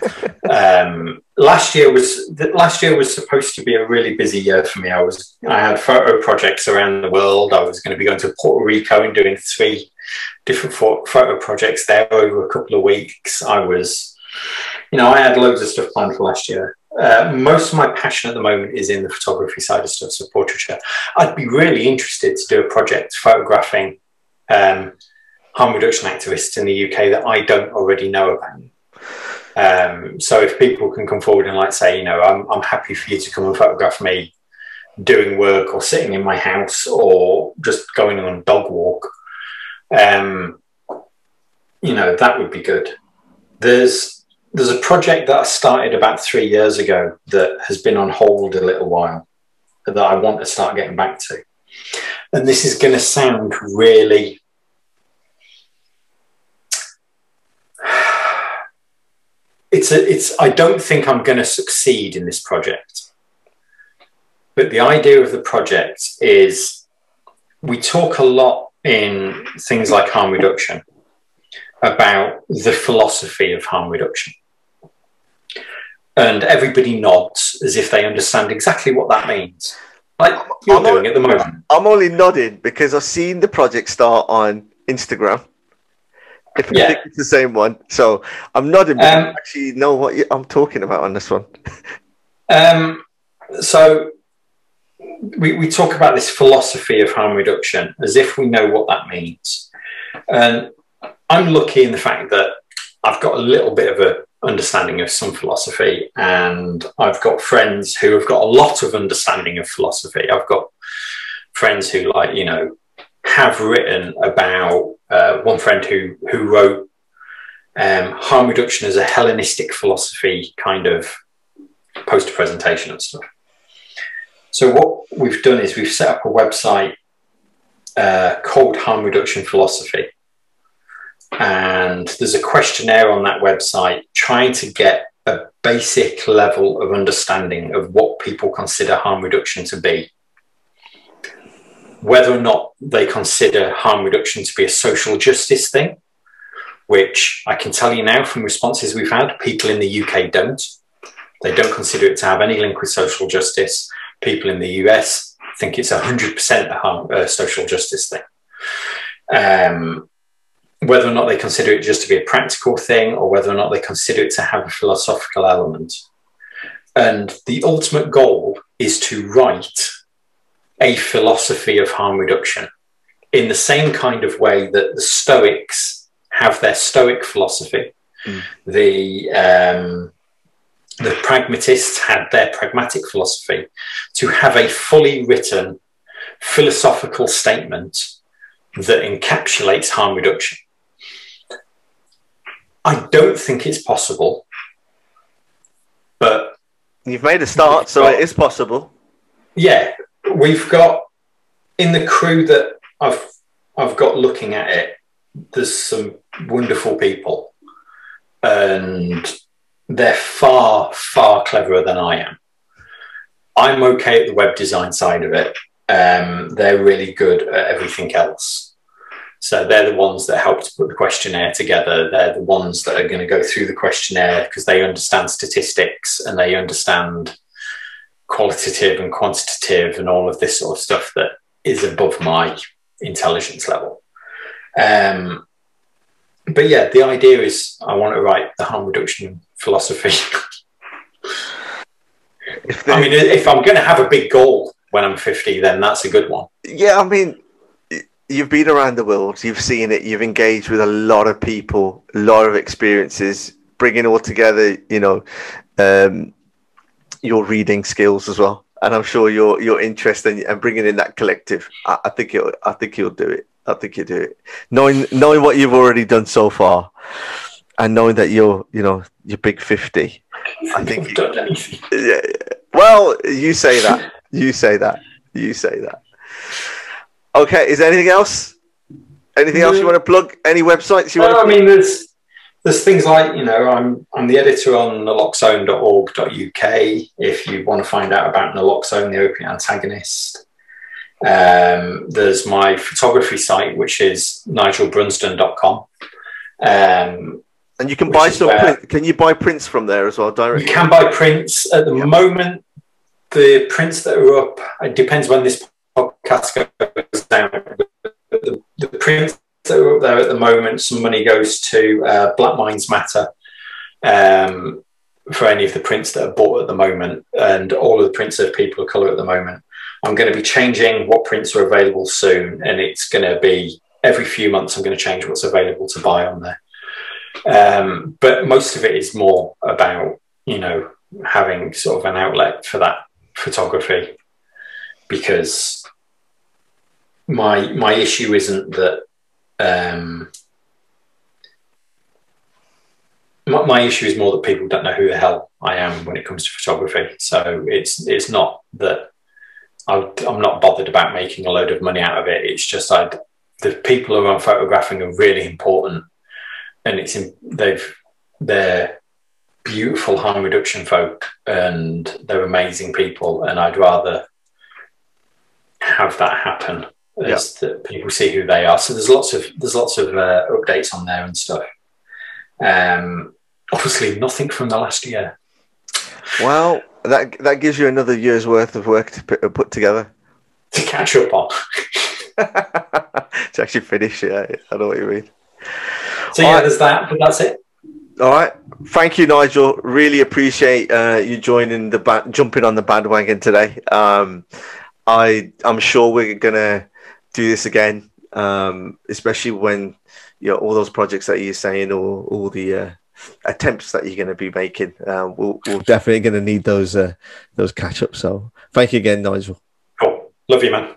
Speaker 2: (laughs) um, last year was last year was supposed to be a really busy year for me. I was I had photo projects around the world. I was going to be going to Puerto Rico and doing three different photo projects there over a couple of weeks. I was, you know, I had loads of stuff planned for last year. Uh, most of my passion at the moment is in the photography side of stuff, so portraiture. I'd be really interested to do a project photographing um, harm reduction activists in the UK that I don't already know about. Um, so if people can come forward and like say, you know, I'm, I'm happy for you to come and photograph me doing work or sitting in my house or just going on a dog walk, um, you know, that would be good. There's there's a project that I started about three years ago that has been on hold a little while that I want to start getting back to. And this is going to sound really it's a, it's I don't think I'm going to succeed in this project. But the idea of the project is we talk a lot in things like harm reduction about the philosophy of harm reduction. And everybody nods as if they understand exactly what that means. Like you're I'm doing only, at the moment.
Speaker 1: I'm only nodding because I've seen the project start on Instagram if I yeah. think it's the same one. So I'm nodding, but um, I actually know what I'm talking about on this one.
Speaker 2: um, so we, we talk about this philosophy of harm reduction as if we know what that means. And I'm lucky in the fact that I've got a little bit of a understanding of some philosophy and I've got friends who have got a lot of understanding of philosophy. I've got friends who like, you know, have written about uh, one friend who who wrote um, harm reduction as a Hellenistic philosophy kind of poster presentation and stuff. So what we've done is we've set up a website uh, called Harm Reduction Philosophy, and there's a questionnaire on that website trying to get a basic level of understanding of what people consider harm reduction to be whether or not they consider harm reduction to be a social justice thing, which I can tell you now from responses we've had, people in the UK don't. They don't consider it to have any link with social justice. People in the US think it's 100% a harm, uh, social justice thing. Um, whether or not they consider it just to be a practical thing or whether or not they consider it to have a philosophical element. And the ultimate goal is to write a philosophy of harm reduction in the same kind of way that the Stoics have their Stoic philosophy. Mm. The um, the pragmatists had their pragmatic philosophy to have a fully written philosophical statement that encapsulates harm reduction. I don't think it's possible, but
Speaker 1: you've made a start, so got, it is possible.
Speaker 2: Yeah, we've got in the crew that I've I've got looking at it. There's some wonderful people, and they're far far cleverer than I am. I'm okay at the web design side of it. Um, they're really good at everything else. So they're the ones that help to put the questionnaire together. They're the ones that are going to go through the questionnaire because they understand statistics and they understand qualitative and quantitative and all of this sort of stuff that is above my intelligence level. Um, but yeah, the idea is I want to write the harm reduction philosophy. (laughs) I mean, if I'm going to have a big goal when I'm 50, then that's a good one.
Speaker 1: Yeah, I mean, you've been around the world, you've seen it, you've engaged with a lot of people, a lot of experiences, bringing all together, you know, um, your reading skills as well. And I'm sure your your interest in, and bringing in that collective. I, I think it. I think you'll do it. I think you do it. Knowing knowing what you've already done so far, and knowing that you're you know you're big fifty. I think. (laughs) Yeah, well, you say that. You say that. You say that. Okay, is there anything else? Anything else you want to plug? Any websites you
Speaker 2: no,
Speaker 1: want
Speaker 2: to? I mean, there's there's things like you know I'm I'm the editor on naloxone.org.uk. If you want to find out about naloxone, the opiate antagonist. Um, there's my photography site, which is nigelbrunsdon.com. Um,
Speaker 1: and you can buy some. Print, can you buy prints from there as well directly?
Speaker 2: You can buy prints at the moment. The prints that are up. It depends when this podcast goes down. The, the prints are there at the moment, some money goes to uh, Black Minds Matter um, for any of the prints that are bought at the moment, and all of the prints of people of colour at the moment. I'm going to be changing what prints are available soon, and it's going to be every few months. I'm going to change what's available to buy on there. Um, but most of it is more about you know having sort of an outlet for that photography because my my issue isn't that um, my, my, issue is more that people don't know who the hell I am when it comes to photography. So it's it's not that I, am not bothered about making a load of money out of it. It's just I the people who I'm photographing are really important, and it's in, they've they're beautiful harm reduction folk and they're amazing people, and I'd rather have that happen as yeah. that people see who they are. So there's lots of there's lots of uh, updates on there and stuff. Um, obviously, nothing from the last year.
Speaker 1: Well, that that gives you another year's worth of work to put, uh, put together
Speaker 2: to catch up on. (laughs)
Speaker 1: to actually finish, yeah, I know what you mean.
Speaker 2: So yeah, right. there's that, but that's it.
Speaker 1: All right. Thank you, Nigel. Really appreciate uh, you joining the ba- jumping on the Bhandwagon today. Um, I I'm sure we're gonna do this again, um, especially when you know all those projects that you're saying, or all the uh, attempts that you're going to be making. Um, we'll, we're definitely going to need those uh, those catch ups. So thank you again, Nigel.
Speaker 2: Cool. Love you, man.